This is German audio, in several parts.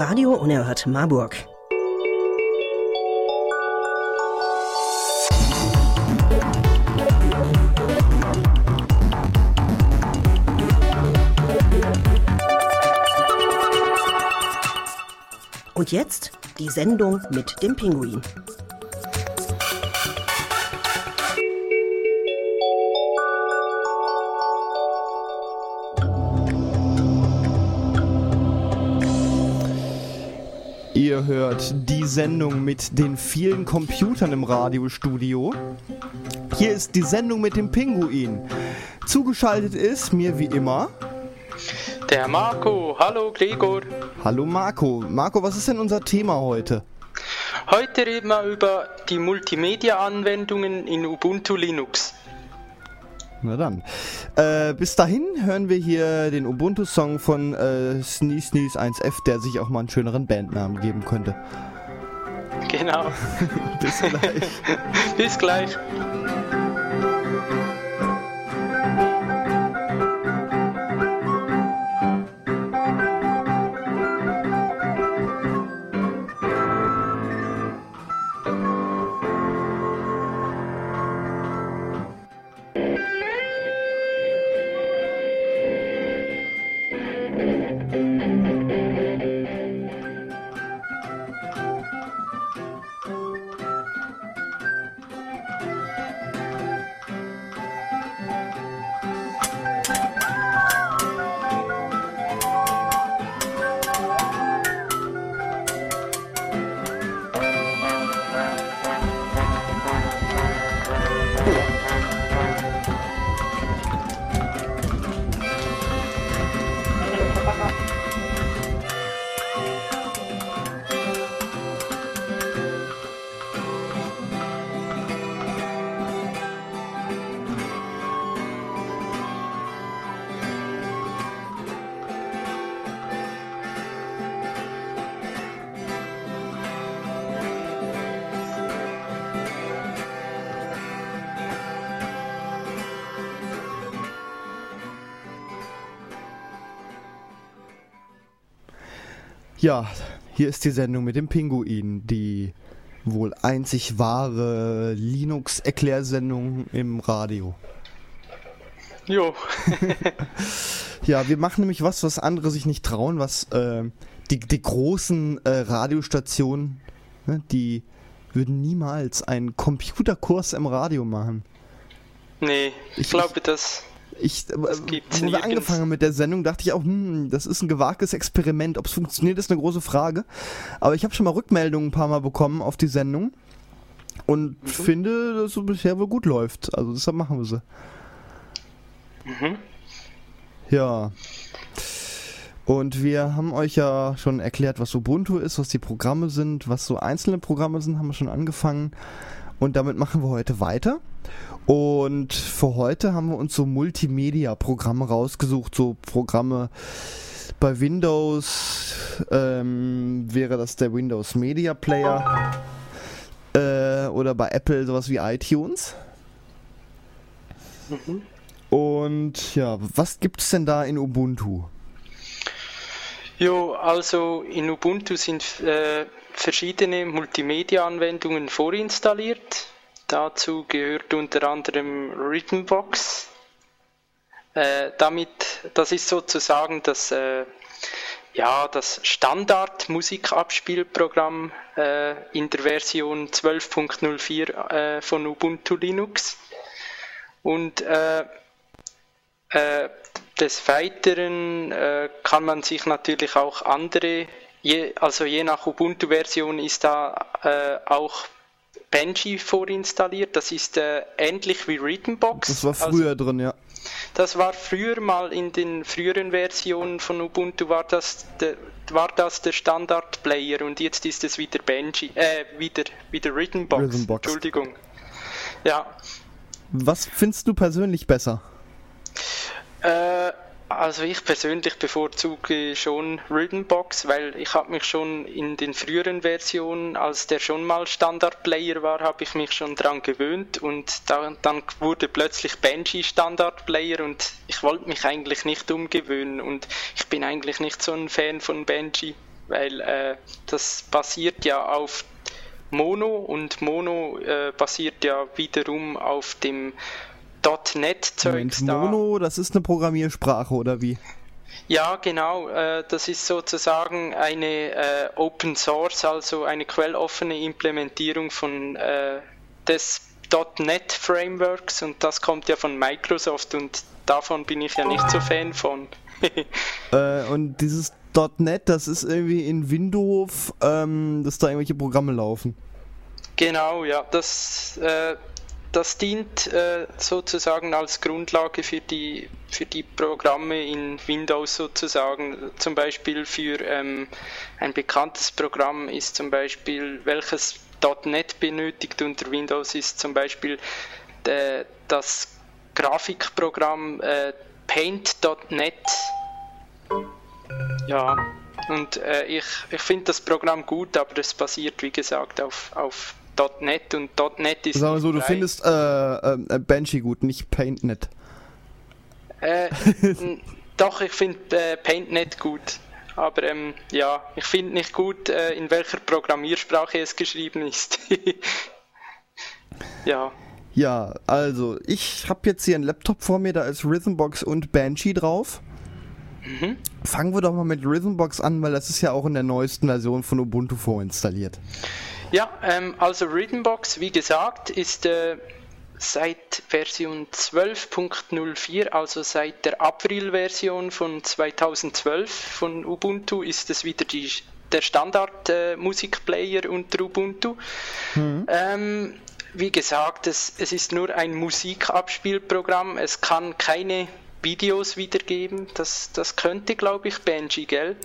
Radio Unerhört Marburg. Und jetzt die Sendung mit dem Pinguin. Ihr hört die Sendung mit den vielen Computern im Radiostudio. Hier ist die Sendung mit dem Pinguin. Zugeschaltet ist mir wie immer der Marco. Hallo Gregor. Hallo Marco. Marco, was ist denn unser Thema heute? Heute reden wir über die Multimedia-Anwendungen in Ubuntu Linux. Na dann. Äh, bis dahin hören wir hier den Ubuntu-Song von äh, Sneeze Sneeze 1F, der sich auch mal einen schöneren Bandnamen geben könnte. Genau. bis gleich. bis gleich. 不 Ja, hier ist die Sendung mit dem Pinguin, die wohl einzig wahre Linux-Erklärsendung im Radio. Jo. ja, wir machen nämlich was, was andere sich nicht trauen, was äh, die, die großen äh, Radiostationen, ne, die würden niemals einen Computerkurs im Radio machen. Nee, ich, ich glaube, das ich, äh, wo wir angefangen mit der Sendung, dachte ich auch, hm, das ist ein gewagtes Experiment. Ob es funktioniert, ist eine große Frage. Aber ich habe schon mal Rückmeldungen ein paar Mal bekommen auf die Sendung und mhm. finde, dass es bisher wohl gut läuft. Also deshalb machen wir sie. Mhm. Ja. Und wir haben euch ja schon erklärt, was Ubuntu ist, was die Programme sind, was so einzelne Programme sind, haben wir schon angefangen. Und damit machen wir heute weiter. Und für heute haben wir uns so Multimedia-Programme rausgesucht, so Programme bei Windows ähm, wäre das der Windows Media Player äh, oder bei Apple sowas wie iTunes. Mhm. Und ja, was gibt es denn da in Ubuntu? Jo, also in Ubuntu sind äh, verschiedene Multimedia-Anwendungen vorinstalliert. Dazu gehört unter anderem Rhythmbox. Äh, damit, das ist sozusagen das, äh, ja, das Standard-Musikabspielprogramm äh, in der Version 12.04 äh, von Ubuntu Linux. Und äh, äh, des Weiteren kann man sich natürlich auch andere, je, also je nach Ubuntu-Version ist da auch Benji vorinstalliert. Das ist äh, ähnlich wie Rhythmbox. Das war früher also, drin, ja. Das war früher mal in den früheren Versionen von Ubuntu war das der, war das der Standard Player und jetzt ist es wieder Benji, äh, wieder, wieder Rhythmbox. Rhythmbox. Entschuldigung. Ja. Was findest du persönlich besser? Äh, also ich persönlich bevorzuge schon Rhythmbox, weil ich habe mich schon in den früheren Versionen, als der schon mal Standard-Player war, habe ich mich schon dran gewöhnt und dann, dann wurde plötzlich Benji Standard-Player und ich wollte mich eigentlich nicht umgewöhnen und ich bin eigentlich nicht so ein Fan von Benji. weil äh, das basiert ja auf Mono und Mono äh, basiert ja wiederum auf dem .NET-Zeug. Mono, das ist eine Programmiersprache oder wie? Ja, genau. Äh, das ist sozusagen eine äh, Open Source, also eine quelloffene Implementierung von äh, des .NET Frameworks und das kommt ja von Microsoft und davon bin ich ja nicht so Fan von. und dieses .NET, das ist irgendwie in Windows, ähm, dass da irgendwelche Programme laufen. Genau, ja, das, das dient äh, sozusagen als Grundlage für die, für die Programme in Windows sozusagen. Zum Beispiel für ähm, ein bekanntes Programm ist zum Beispiel, welches .NET benötigt unter Windows, ist zum Beispiel de, das Grafikprogramm äh, Paint.net. Ja, und äh, ich, ich finde das Programm gut, aber es basiert, wie gesagt, auf, auf .NET und .NET ist. Sagen wir so, du findest äh, äh, Banshee gut, nicht PaintNet. Äh, doch, ich finde äh, PaintNet gut. Aber ähm, ja, ich finde nicht gut, äh, in welcher Programmiersprache es geschrieben ist. ja. Ja, also ich habe jetzt hier einen Laptop vor mir, da ist Rhythmbox und Banshee drauf. Mhm. Fangen wir doch mal mit Rhythmbox an, weil das ist ja auch in der neuesten Version von Ubuntu vorinstalliert. Ja, ähm, also Rhythmbox, wie gesagt, ist äh, seit Version 12.04, also seit der April-Version von 2012 von Ubuntu, ist es wieder die, der Standard-Musikplayer äh, unter Ubuntu. Mhm. Ähm, wie gesagt, es, es ist nur ein Musikabspielprogramm, es kann keine Videos wiedergeben. Das, das könnte, glaube ich, Banshee, gell?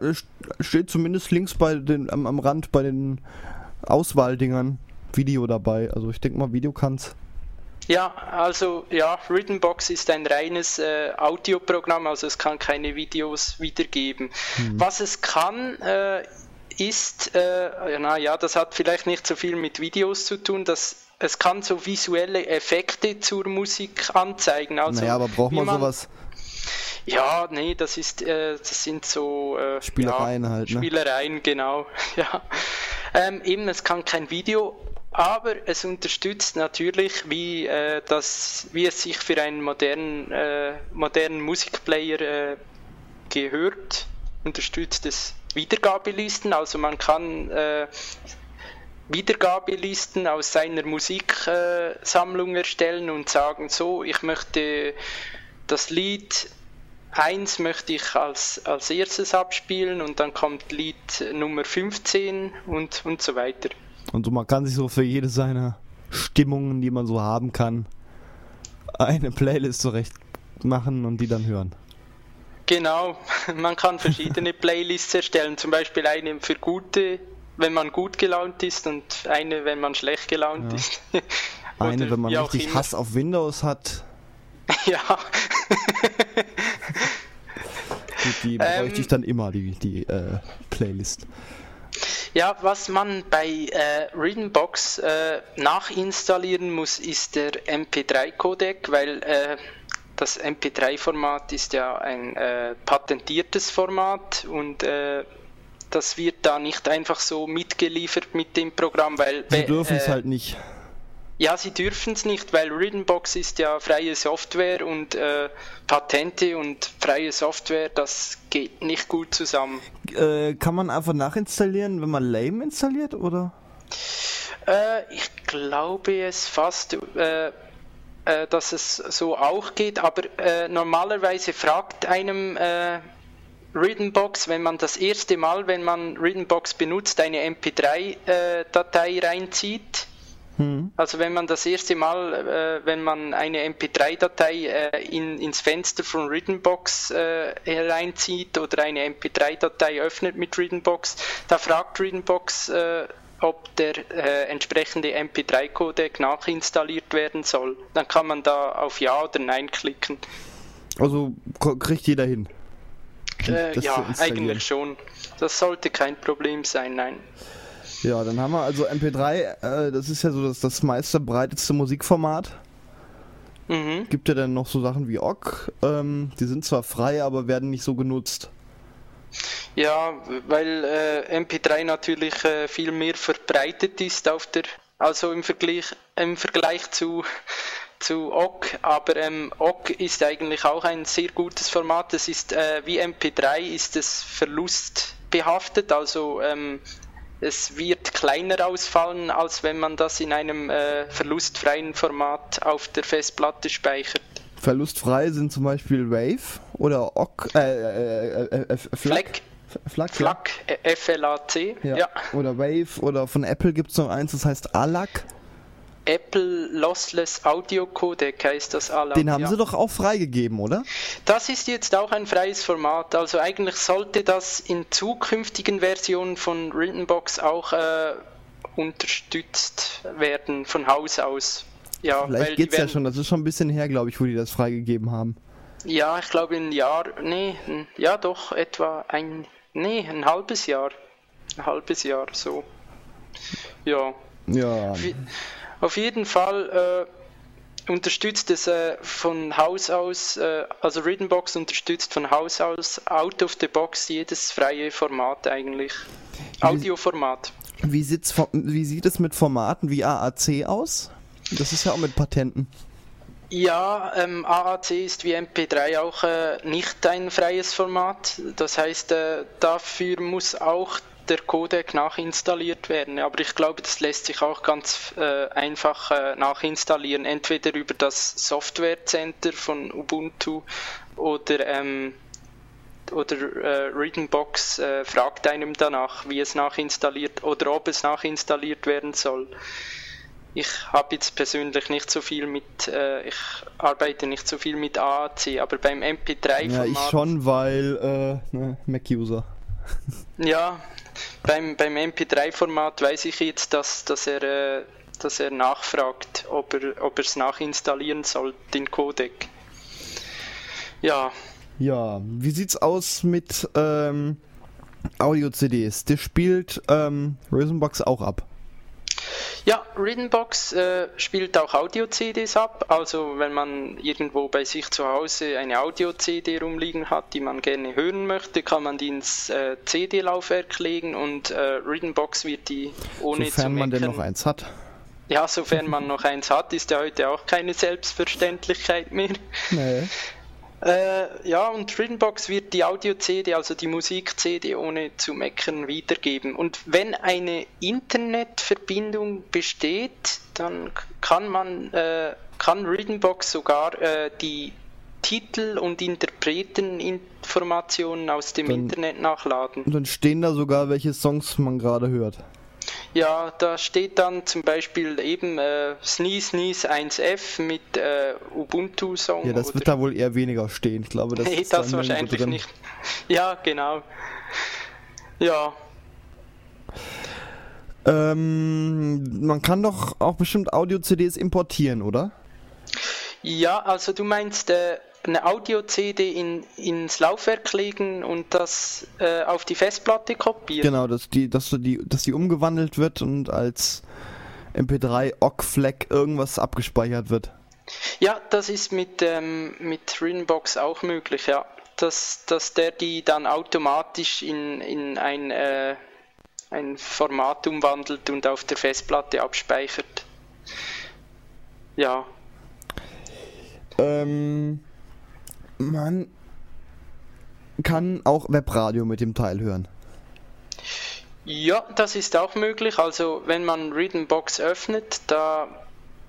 Äh, steht zumindest links bei den, am, am Rand bei den Auswahldingern Video dabei. Also ich denke mal, Video kann's. Ja, also ja, Rhythmbox ist ein reines äh, Audioprogramm, also es kann keine Videos wiedergeben. Hm. Was es kann, äh, ist, äh, naja, das hat vielleicht nicht so viel mit Videos zu tun, das es kann so visuelle Effekte zur Musik anzeigen. Also, naja, aber braucht man, man sowas? Ja, nee, das ist, äh, das sind so äh, Spielereien ja, halt. Ne? Spielereien, genau. ja. Ähm, eben, es kann kein Video, aber es unterstützt natürlich, wie, äh, das, wie es sich für einen modernen, äh, modernen Musikplayer äh, gehört, unterstützt es Wiedergabelisten. Also man kann äh, Wiedergabelisten aus seiner Musiksammlung erstellen und sagen, so, ich möchte das Lied 1 möchte ich als, als erstes abspielen und dann kommt Lied Nummer 15 und, und so weiter. Und so, man kann sich so für jede seiner Stimmungen, die man so haben kann, eine Playlist zurecht machen und die dann hören. Genau, man kann verschiedene Playlists erstellen, zum Beispiel eine für gute wenn man gut gelaunt ist und eine, wenn man schlecht gelaunt ja. ist. eine, wenn man richtig. Hass auf Windows hat. ja. die, die ähm, bräuchte ich dann immer, die, die äh, Playlist. Ja, was man bei äh, Rhythmbox äh, nachinstallieren muss, ist der MP3-Codec, weil äh, das MP3-Format ist ja ein äh, patentiertes Format und äh, das wird da nicht einfach so mitgeliefert mit dem Programm, weil... Sie dürfen es äh, halt nicht. Ja, sie dürfen es nicht, weil Rhythmbox ist ja freie Software und äh, Patente und freie Software, das geht nicht gut zusammen. Äh, kann man einfach nachinstallieren, wenn man Lame installiert, oder? Äh, ich glaube es fast, äh, äh, dass es so auch geht, aber äh, normalerweise fragt einem Rhythmbox, wenn man das erste Mal, wenn man Rhythmbox benutzt, eine MP3-Datei äh, reinzieht. Hm. Also wenn man das erste Mal, äh, wenn man eine MP3-Datei äh, in, ins Fenster von Rhythmbox äh, hereinzieht oder eine MP3-Datei öffnet mit Rhythmbox, da fragt Rhythmbox, äh, ob der äh, entsprechende MP3-Codec nachinstalliert werden soll. Dann kann man da auf Ja oder Nein klicken. Also kriegt jeder hin. Äh, ja, eigentlich schon. Das sollte kein Problem sein, nein. Ja, dann haben wir also MP3, äh, das ist ja so das, das meiste breiteste Musikformat. Mhm. Gibt ja dann noch so Sachen wie OGG, ähm, die sind zwar frei, aber werden nicht so genutzt. Ja, weil äh, MP3 natürlich äh, viel mehr verbreitet ist auf der, also im Vergleich, im Vergleich zu, zu OGG, aber ähm, OGG ist eigentlich auch ein sehr gutes Format. Es ist äh, wie MP3 ist es verlustbehaftet, also ähm, es wird kleiner ausfallen, als wenn man das in einem äh, verlustfreien Format auf der Festplatte speichert. Verlustfrei sind zum Beispiel Wave oder OGG, äh, äh, äh, äh FLAC. FLAC, FLAC. FLAC, ja. ja. Oder Wave oder von Apple gibt es noch eins, das heißt ALAC. Apple Lossless Audio Codec heißt das ALAC. Den haben ja. sie doch auch freigegeben, oder? Das ist jetzt auch ein freies Format. Also eigentlich sollte das in zukünftigen Versionen von Rittenbox auch äh, unterstützt werden von Haus aus. Ja, Vielleicht geht's ja schon, das ist schon ein bisschen her, glaube ich, wo die das freigegeben haben. Ja, ich glaube ein Jahr, nee, ja doch, etwa ein, nee, ein halbes Jahr. Ein halbes Jahr, so. Ja. Ja. Auf jeden Fall äh, unterstützt es äh, von Haus aus, äh, also Riddenbox unterstützt von Haus aus out of the box jedes freie Format eigentlich. Audioformat. Wie, wie sieht es mit Formaten wie AAC aus? Das ist ja auch mit Patenten. Ja, ähm, AAC ist wie MP3 auch äh, nicht ein freies Format. Das heißt, äh, dafür muss auch der Codec nachinstalliert werden. Aber ich glaube, das lässt sich auch ganz äh, einfach äh, nachinstallieren, entweder über das Software Center von Ubuntu oder ähm, oder äh, Readingbox äh, fragt einem danach, wie es nachinstalliert oder ob es nachinstalliert werden soll. Ich habe jetzt persönlich nicht so viel mit, äh, ich arbeite nicht so viel mit AAC, aber beim MP3-Format. Ja, ich schon, weil äh, ne, Mac-User. ja, beim, beim MP3-Format weiß ich jetzt, dass, dass, er, äh, dass er nachfragt, ob er ob es nachinstallieren soll, den Codec. Ja. Ja, wie sieht's aus mit ähm, Audio-CDs? Der spielt ähm, Rhythmbox auch ab. Ja, Rhythmbox äh, spielt auch Audio-CDs ab. Also wenn man irgendwo bei sich zu Hause eine Audio-CD rumliegen hat, die man gerne hören möchte, kann man die ins äh, CD-Laufwerk legen und äh, Rhythmbox wird die ohne Sofern zu meckern, man denn noch eins hat. Ja, sofern man noch eins hat, ist ja heute auch keine Selbstverständlichkeit mehr. Nee. Äh, ja, und Rittenbox wird die Audio-CD, also die Musik-CD, ohne zu meckern wiedergeben. Und wenn eine Internetverbindung besteht, dann kann man, äh, kann Rittenbox sogar äh, die Titel und Interpreteninformationen aus dem dann, Internet nachladen. Und dann stehen da sogar, welche Songs man gerade hört. Ja, da steht dann zum Beispiel eben äh, Sneeze Sneeze 1F mit äh, Ubuntu-Song. Ja, das wird da wohl eher weniger stehen. Ich glaube, das nee, ist das wahrscheinlich nicht. Ja, genau. Ja. Ähm, man kann doch auch bestimmt Audio-CDs importieren, oder? Ja, also du meinst, äh, eine Audio-CD in, ins Laufwerk legen und das äh, auf die Festplatte kopieren. Genau, dass die, dass die, dass die umgewandelt wird und als MP3 OGG-Flag irgendwas abgespeichert wird. Ja, das ist mit, ähm, mit Rinbox auch möglich, ja. Dass, dass der die dann automatisch in, in ein, äh, ein Format umwandelt und auf der Festplatte abspeichert. Ja. Ähm, man kann auch Webradio mit dem Teil hören. Ja, das ist auch möglich. Also wenn man Box öffnet, da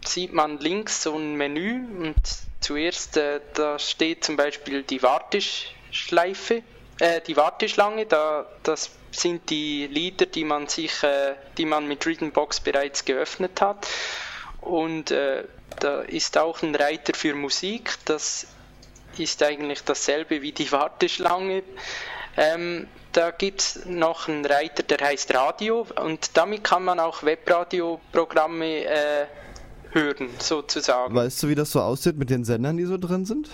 sieht man links so ein Menü und zuerst äh, da steht zum Beispiel die Warteschleife, äh, die Warteschlange. Da das sind die Lieder, die man sich, äh, die man mit Box bereits geöffnet hat. Und äh, da ist auch ein Reiter für Musik. Das ist eigentlich dasselbe wie die Warteschlange. Ähm, da gibt es noch einen Reiter, der heißt Radio und damit kann man auch Webradioprogramme äh, hören, sozusagen. Weißt du, wie das so aussieht mit den Sendern, die so drin sind?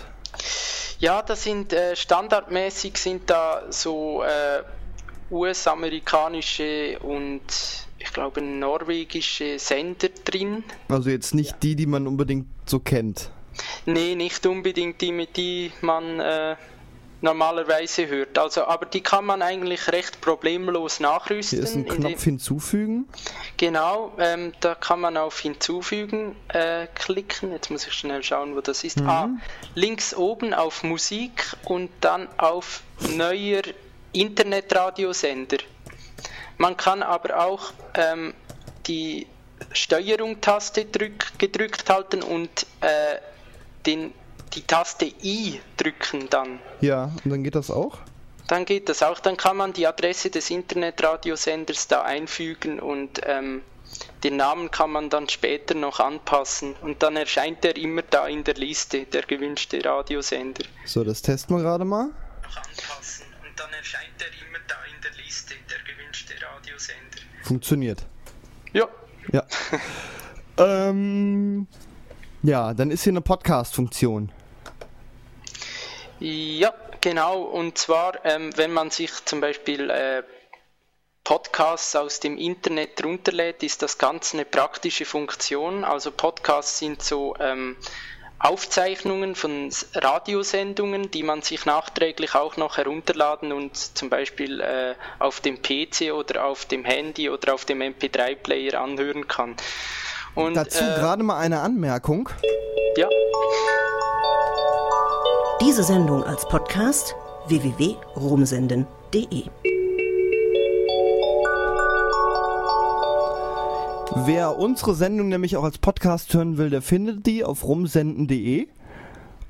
Ja, das sind äh, standardmäßig sind da so äh, US-amerikanische und ich glaube norwegische Sender drin. Also jetzt nicht die, die man unbedingt so kennt. Nee, nicht unbedingt die, mit die man äh, normalerweise hört. Also, aber die kann man eigentlich recht problemlos nachrüsten. Hier ist ein Knopf hinzufügen. Genau, ähm, da kann man auf hinzufügen äh, klicken. Jetzt muss ich schnell schauen, wo das ist. Mhm. Ah, links oben auf Musik und dann auf neuer Internetradiosender. Man kann aber auch ähm, die Steuerung-Taste gedrückt halten und äh, den die Taste I drücken dann. Ja, und dann geht das auch? Dann geht das auch. Dann kann man die Adresse des Internetradiosenders da einfügen und ähm, den Namen kann man dann später noch anpassen und dann erscheint er immer da in der Liste, der gewünschte Radiosender. So, das testen wir gerade mal. Anpassen und dann erscheint er immer da in der Liste, der gewünschte Radiosender. Funktioniert. Ja. Ja. ähm, ja, dann ist hier eine Podcast-Funktion. Ja, genau. Und zwar, ähm, wenn man sich zum Beispiel äh, Podcasts aus dem Internet runterlädt, ist das Ganze eine praktische Funktion. Also Podcasts sind so ähm, Aufzeichnungen von Radiosendungen, die man sich nachträglich auch noch herunterladen und zum Beispiel äh, auf dem PC oder auf dem Handy oder auf dem MP3-Player anhören kann. Und, Dazu äh, gerade mal eine Anmerkung. Ja. Diese Sendung als Podcast www.rumsenden.de. Wer unsere Sendung nämlich auch als Podcast hören will, der findet die auf rumsenden.de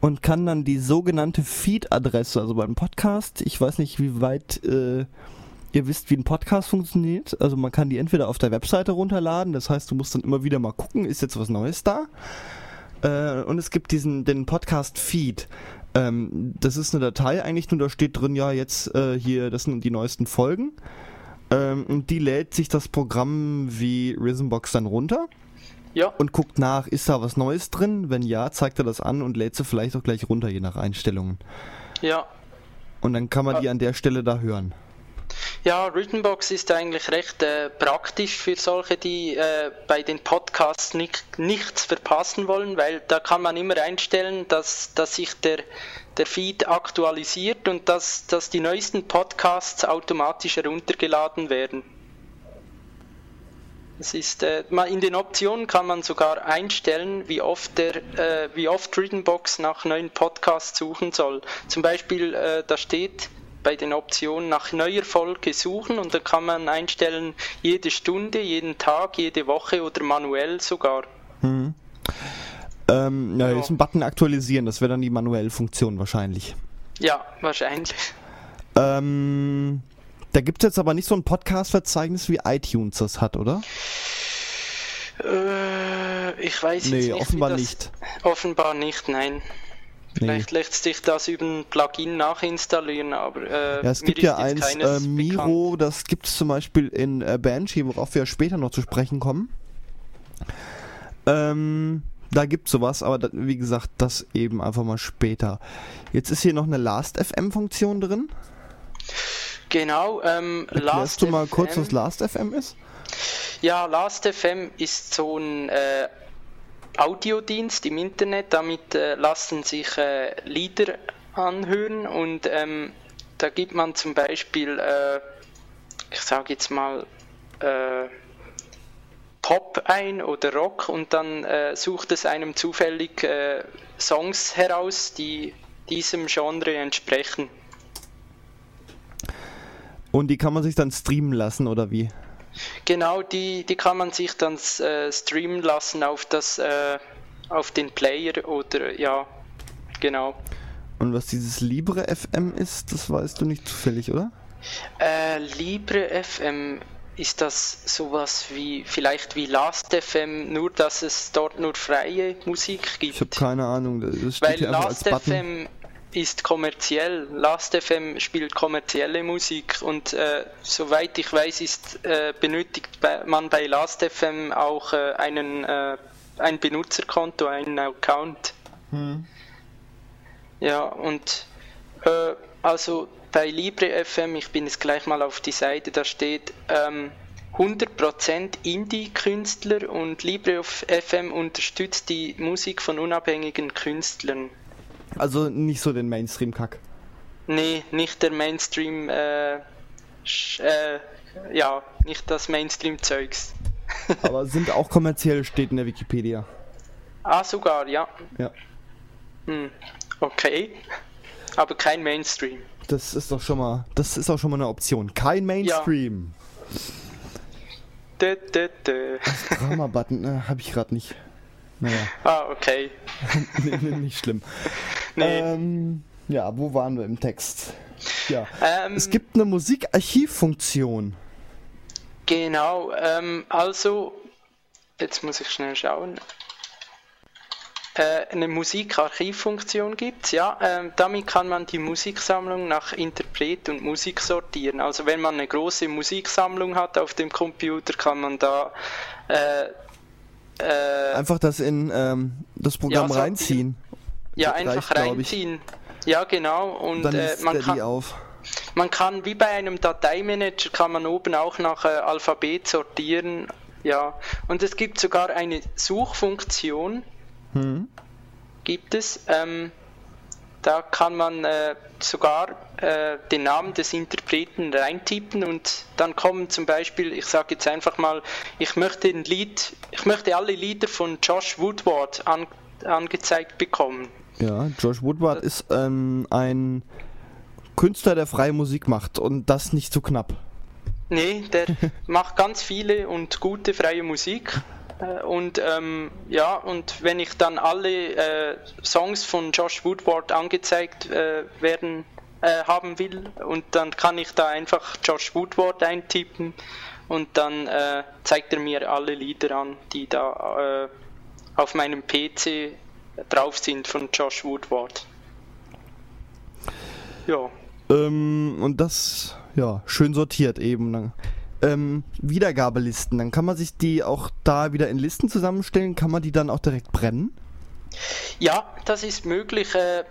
und kann dann die sogenannte Feed-Adresse, also beim Podcast, ich weiß nicht, wie weit äh, ihr wisst, wie ein Podcast funktioniert. Also man kann die entweder auf der Webseite runterladen, das heißt, du musst dann immer wieder mal gucken, ist jetzt was Neues da. Äh, und es gibt diesen den Podcast-Feed. Ähm, das ist eine Datei eigentlich nur, da steht drin, ja, jetzt äh, hier, das sind die neuesten Folgen. Ähm, und die lädt sich das Programm wie Rhythmbox dann runter. Ja. Und guckt nach, ist da was Neues drin? Wenn ja, zeigt er das an und lädt sie vielleicht auch gleich runter, je nach Einstellungen. Ja. Und dann kann man die an der Stelle da hören. Ja, Rhythmbox ist eigentlich recht äh, praktisch für solche, die äh, bei den Podcasts nicht, nichts verpassen wollen, weil da kann man immer einstellen, dass, dass sich der, der Feed aktualisiert und dass, dass die neuesten Podcasts automatisch heruntergeladen werden. Es ist, äh, in den Optionen kann man sogar einstellen, wie oft, der, äh, wie oft Rhythmbox nach neuen Podcasts suchen soll. Zum Beispiel, äh, da steht, bei den Optionen nach neuer Folge suchen und da kann man einstellen, jede Stunde, jeden Tag, jede Woche oder manuell sogar. Hm. Ähm, ja, genau. ist ein Button aktualisieren, das wäre dann die manuelle Funktion wahrscheinlich. Ja, wahrscheinlich. Ähm, da gibt es jetzt aber nicht so ein Podcast-Verzeichnis wie iTunes das hat, oder? Äh, ich weiß nee, nicht. Nee, offenbar nicht. Offenbar nicht, nein. Vielleicht nee. lässt sich das über ein Plugin nachinstallieren, aber äh, ja, es gibt ja eins, äh, Miro, bekannt. das gibt es zum Beispiel in äh, Banshee, worauf wir später noch zu sprechen kommen. Ähm, da gibt es sowas, aber das, wie gesagt, das eben einfach mal später. Jetzt ist hier noch eine Last.fm-Funktion drin. Genau, ähm, Erklärst du mal kurz, was Last.fm ist? Ja, Last.fm ist so ein äh, Audiodienst im Internet. Damit äh, lassen sich äh, Lieder anhören und ähm, da gibt man zum Beispiel, äh, ich sage jetzt mal, äh, Pop ein oder Rock und dann äh, sucht es einem zufällig äh, Songs heraus, die diesem Genre entsprechen. Und die kann man sich dann streamen lassen oder wie? Genau, die, die kann man sich dann äh, streamen lassen auf das äh, auf den Player oder ja, genau. Und was dieses Libre FM ist, das weißt du nicht zufällig, oder? Äh, Libre FM ist das sowas wie vielleicht wie Last FM, nur dass es dort nur freie Musik gibt. Ich habe keine Ahnung. Das steht Weil Last FM ist kommerziell. Last.fm spielt kommerzielle Musik und äh, soweit ich weiß, ist, äh, benötigt man bei Last.fm auch äh, einen, äh, ein Benutzerkonto, einen Account. Hm. Ja, und äh, also bei LibreFM, ich bin jetzt gleich mal auf die Seite, da steht ähm, 100% Indie-Künstler und LibreFM unterstützt die Musik von unabhängigen Künstlern. Also nicht so den Mainstream-Kack. nee, nicht der Mainstream, äh, äh, ja, nicht das Mainstream-Zeugs. Aber sind auch kommerziell, steht in der Wikipedia. Ah, sogar, ja. Ja. Hm, okay. Aber kein Mainstream. Das ist doch schon mal, das ist auch schon mal eine Option. Kein Mainstream. Ja. Dö, dö, dö. Drama-Button, ne, hab ich gerade nicht. Naja. Ah, okay. nee, nee, nicht schlimm. Nee. Ähm, ja, wo waren wir im Text? Ja. Ähm, es gibt eine Musikarchivfunktion. Genau, ähm, also, jetzt muss ich schnell schauen. Äh, eine Musikarchivfunktion gibt es, ja. Ähm, damit kann man die Musiksammlung nach Interpret und Musik sortieren. Also wenn man eine große Musiksammlung hat auf dem Computer, kann man da äh, äh, Einfach das in ähm, das Programm Ja, so- reinziehen. ja, reicht, einfach ich. reinziehen. Ja, genau. Und Dann äh, man die kann, auf. Man kann wie bei einem Dateimanager kann man oben auch nach äh, Alphabet sortieren. Ja, und es gibt sogar eine Suchfunktion. Hm. Gibt es. Ähm, da kann man äh, sogar äh, den Namen des Interpreten reintippen und dann kommen zum Beispiel, ich sage jetzt einfach mal, ich möchte ein Lied, ich möchte alle Lieder von Josh Woodward an, angezeigt bekommen. Ja, Josh Woodward ist ähm, ein Künstler, der freie Musik macht und das nicht so knapp. Nee, der macht ganz viele und gute freie Musik. Äh, Und ähm, ja, und wenn ich dann alle äh, Songs von Josh Woodward angezeigt äh, werden äh, haben will, und dann kann ich da einfach Josh Woodward eintippen und dann äh, zeigt er mir alle Lieder an, die da äh, auf meinem PC drauf sind von Josh Woodward. Ja. Ähm, und das, ja, schön sortiert eben. Dann. Ähm, Wiedergabelisten, dann kann man sich die auch da wieder in Listen zusammenstellen, kann man die dann auch direkt brennen? Ja, das ist möglich. Äh,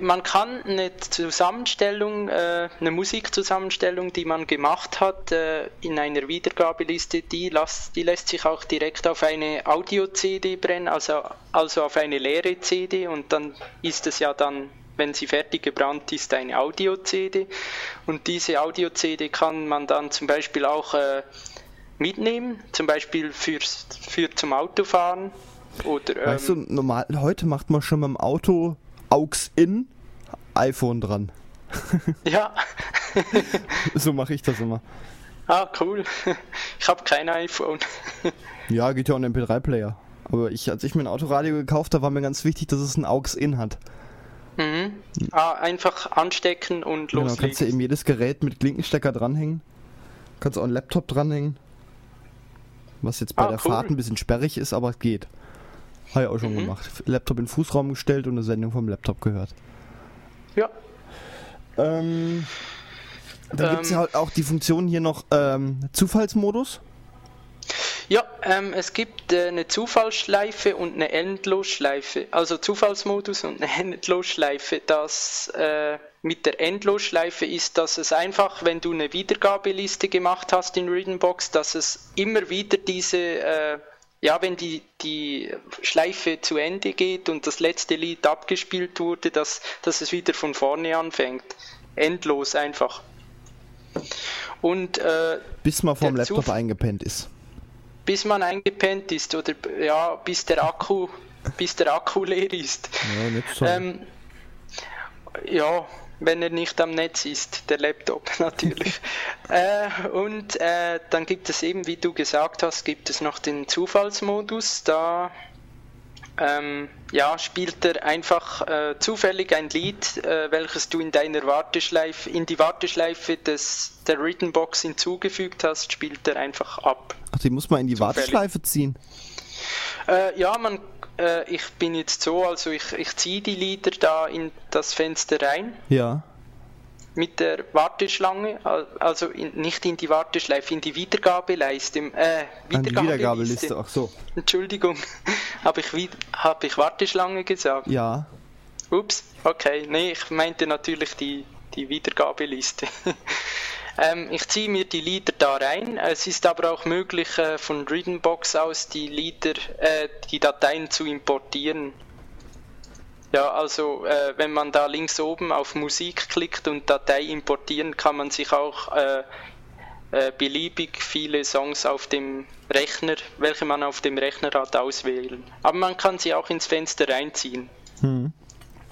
man kann eine Zusammenstellung, äh, eine Musikzusammenstellung, die man gemacht hat, äh, in einer Wiedergabeliste, die, las, die lässt sich auch direkt auf eine Audio-CD brennen, also, also auf eine leere CD und dann ist es ja dann, wenn sie fertig gebrannt ist, eine Audio-CD und diese Audio-CD kann man dann zum Beispiel auch äh, mitnehmen, zum Beispiel fürs, für zum Autofahren oder ähm, Weißt du, normal, heute macht man schon mit dem Auto AUX in, iPhone dran. ja. So mache ich das immer. Ah, cool. Ich habe kein iPhone. Ja, geht ja auch ein MP3-Player. Aber ich, als ich mir ein Autoradio gekauft habe, war mir ganz wichtig, dass es ein AUX in hat. Mhm. Ah, einfach anstecken und Genau, kannst du loslegen. eben jedes Gerät mit Klinkenstecker dranhängen. Kannst auch einen Laptop dranhängen. Was jetzt bei Ah, der cool. Fahrt ein bisschen sperrig ist, aber es geht. Habe ich auch schon Mhm. gemacht. Laptop in den Fußraum gestellt und eine Sendung vom Laptop gehört. Ja. Ähm, dann Ähm. gibt es ja halt auch die Funktion hier noch ähm, Zufallsmodus. Ja, ähm, es gibt äh, eine Zufallsschleife und eine Endlosschleife. Also Zufallsmodus und eine Endlosschleife. Das äh, mit der Endlosschleife ist, dass es einfach, wenn du eine Wiedergabeliste gemacht hast in Readingbox, dass es immer wieder diese, äh, ja, wenn die, die Schleife zu Ende geht und das letzte Lied abgespielt wurde, dass, dass es wieder von vorne anfängt. Endlos einfach. Und äh, Bis man Der Laptop Zuf- eingepennt ist. Bis man eingepennt ist oder ja, bis der Akku, bis der Akku leer ist. Ja, nicht so. Ähm, ja, wenn er nicht am Netz ist, der Laptop natürlich. äh, und äh, dann gibt es eben, wie du gesagt hast, gibt es noch den Zufallsmodus. Da ähm, ja, spielt er einfach äh, zufällig ein Lied, äh, welches du in deiner Warteschleife, in die Warteschleife des, der Written Box hinzugefügt hast, spielt er einfach ab. Ach, die muss man in die zufällig. Warteschleife ziehen. Äh, ja, man, äh, ich bin jetzt so, also ich, ich ziehe die Lieder da in das Fenster rein Ja. Mit der Warteschlange, al- also in, nicht in die Warteschleife, in die Wiedergabeleiste. Äh, die Wiedergabeliste. Wiedergabeliste. Ach so. Entschuldigung, habe ich, hab ich Warteschlange gesagt? Ja. Ups, okay, nee, ich meinte natürlich die, die Wiedergabeliste. ähm, ich ziehe mir die Lieder da rein. Es ist aber auch möglich, äh, von Readingbox aus die Lieder, äh, die Dateien zu importieren. Ja, also äh, wenn man da links oben auf Musik klickt und Datei importieren, kann man sich auch äh, äh, beliebig viele Songs auf dem Rechner, welche man auf dem Rechner hat, auswählen. Aber man kann sie auch ins Fenster reinziehen. Hm.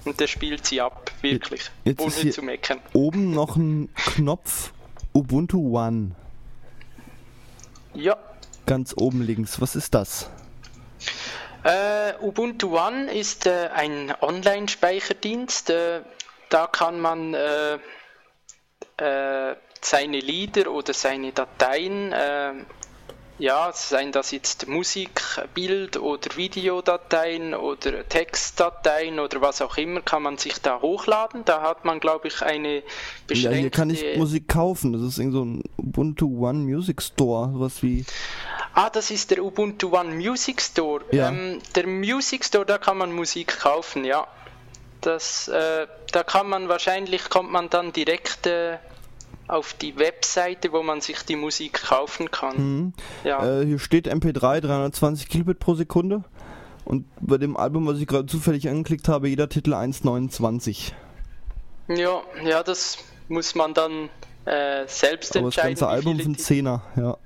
Und der spielt sie ab, wirklich, Jetzt ohne zu meckern. Oben noch ein Knopf Ubuntu One. Ja. Ganz oben links. Was ist das? Äh, Ubuntu One ist äh, ein Online-Speicherdienst. Äh, da kann man äh, äh, seine Lieder oder seine Dateien äh, ja, seien das jetzt Musik, Bild oder Videodateien oder Textdateien oder was auch immer, kann man sich da hochladen. Da hat man, glaube ich, eine beschränkte... Ja, hier kann ich Musik kaufen. Das ist irgend so ein Ubuntu One Music Store, sowas wie... Ah, das ist der Ubuntu One Music Store. Ja. Ähm, der Music Store, da kann man Musik kaufen, ja. Das, äh, da kann man wahrscheinlich, kommt man dann direkt... Äh, auf die Webseite, wo man sich die Musik kaufen kann. Mhm. Ja. Äh, hier steht MP3 320 Kilobit pro Sekunde und bei dem Album, was ich gerade zufällig angeklickt habe, jeder Titel 1,29. Ja, ja, das muss man dann äh, selbst Aber entscheiden. Das ganze Album sind Zehner, ja.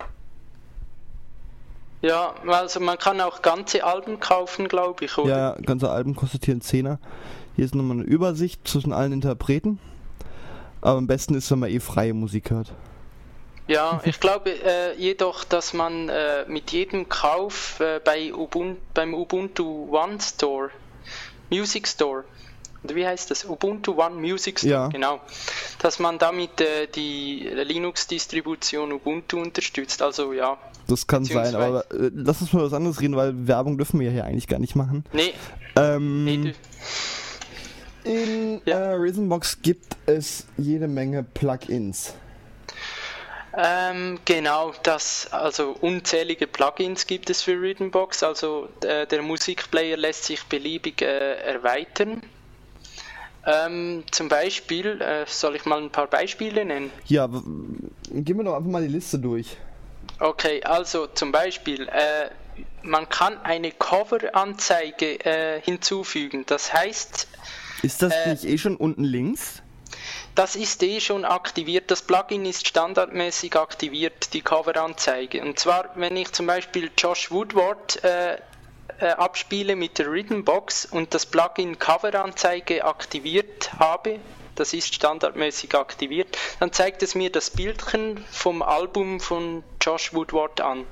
Ja, also man kann auch ganze Alben kaufen, glaube ich, oder? Ja, ganze Alben kostet hier ein Zehner. Hier ist nochmal eine Übersicht zwischen allen Interpreten. Aber am besten ist, wenn man eh freie Musik hört. Ja, ich glaube äh, jedoch, dass man äh, mit jedem Kauf äh, bei Ubuntu, beim Ubuntu One Store, Music Store, oder wie heißt das? Ubuntu One Music Store, ja. genau. Dass man damit äh, die Linux-Distribution Ubuntu unterstützt. Also ja. Das kann sein, aber äh, lass uns mal was anderes reden, weil Werbung dürfen wir ja hier eigentlich gar nicht machen. Nee. Ähm, nee in ja. äh, Rhythmbox gibt es jede Menge Plugins. Ähm, genau, das, also unzählige Plugins gibt es für Rhythmbox. Also äh, der Musikplayer lässt sich beliebig äh, erweitern. Ähm, zum Beispiel, äh, soll ich mal ein paar Beispiele nennen? Ja, gehen wir doch einfach mal die Liste durch. Okay, also zum Beispiel, äh, man kann eine Cover-Anzeige äh, hinzufügen. Das heißt, ist das äh, nicht eh schon unten links? Das ist eh schon aktiviert. Das Plugin ist standardmäßig aktiviert, die Coveranzeige. Und zwar, wenn ich zum Beispiel Josh Woodward äh, äh, abspiele mit der Rhythmbox und das Plugin Coveranzeige aktiviert habe, das ist standardmäßig aktiviert, dann zeigt es mir das Bildchen vom Album von Josh Woodward an.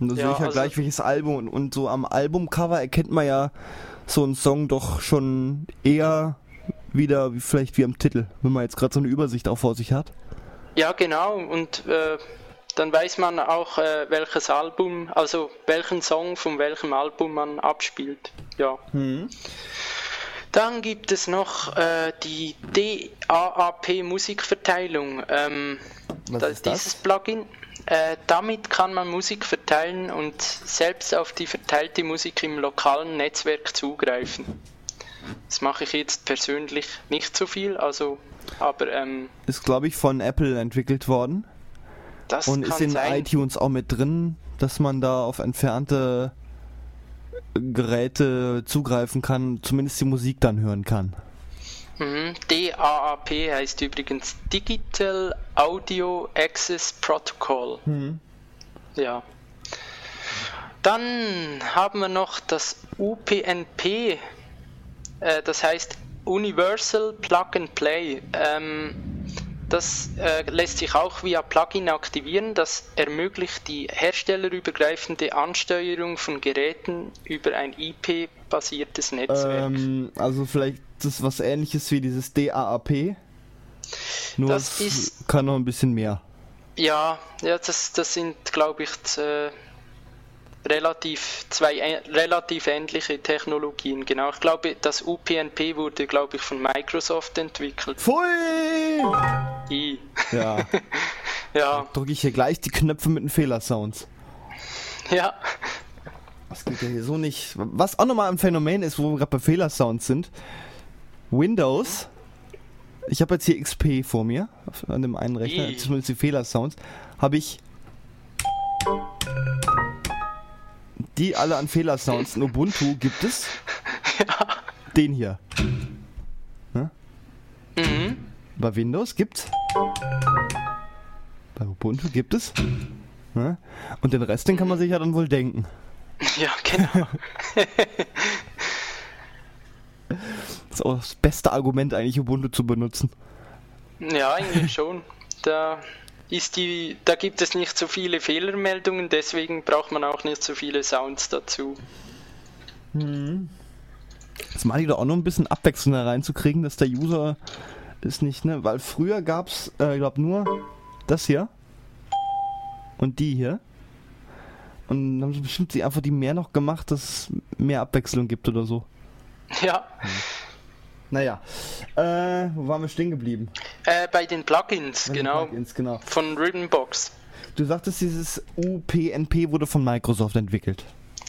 Und da ja, sehe ich ja also gleich welches Album und, und so am Albumcover erkennt man ja so ein Song doch schon eher wieder wie vielleicht wie am Titel, wenn man jetzt gerade so eine Übersicht auch vor sich hat. Ja, genau. Und äh, dann weiß man auch, äh, welches Album, also welchen Song von welchem Album man abspielt. Ja. Mhm. Dann gibt es noch äh, die DAAP Musikverteilung. Ähm, Was das ist das? Dieses Plugin. Äh, damit kann man Musik verteilen und selbst auf die verteilte Musik im lokalen Netzwerk zugreifen. Das mache ich jetzt persönlich nicht so viel, also aber ähm, ist glaube ich von Apple entwickelt worden. Das und ist in sein. iTunes auch mit drin, dass man da auf entfernte Geräte zugreifen kann, zumindest die Musik dann hören kann. Mhm. DAAP heißt übrigens Digital Audio Access Protocol. Mhm. Ja. Dann haben wir noch das UPnP, äh, das heißt Universal Plug and Play. Ähm, das äh, lässt sich auch via Plugin aktivieren. Das ermöglicht die herstellerübergreifende Ansteuerung von Geräten über ein IP-basiertes Netzwerk. Ähm, also vielleicht das was ähnliches wie dieses DAAP. Nur das ist, kann noch ein bisschen mehr. Ja, ja das, das sind glaube ich äh, relativ zwei äh, relativ ähnliche Technologien. Genau, ich glaube, das UPnP wurde, glaube ich, von Microsoft entwickelt. Pfui! I. Ja. ja. Drücke ich hier gleich die Knöpfe mit den Fehlersounds. Ja. Das geht ja hier so nicht. Was auch nochmal ein Phänomen ist, wo wir gerade bei Fehlersounds sind. Windows. Ich habe jetzt hier XP vor mir, an dem einen Rechner, zumindest die Fehlersounds, habe ich die alle an Fehlersounds. In Ubuntu gibt es. Ja. den hier. Ne? Mhm. Bei Windows gibt's. Bei Ubuntu gibt es. Ne? Und den Rest, den kann man sich ja dann wohl denken. Ja, genau. Das ist auch das beste Argument eigentlich, Ubuntu zu benutzen. ja, eigentlich schon. Da ist die, da gibt es nicht so viele Fehlermeldungen, deswegen braucht man auch nicht so viele Sounds dazu. Das mal die doch auch noch ein bisschen Abwechslung da reinzukriegen, dass der User ist nicht, ne? Weil früher gab's, äh, ich glaube nur das hier und die hier. Und dann haben sie bestimmt einfach die mehr noch gemacht, dass es mehr Abwechslung gibt oder so. Ja, Naja, äh, wo waren wir stehen geblieben? äh, bei den Plugins, Bei den genau, Plugins, genau. von Rhythmbox. Du sagtest, dieses UPnP wurde von Microsoft entwickelt.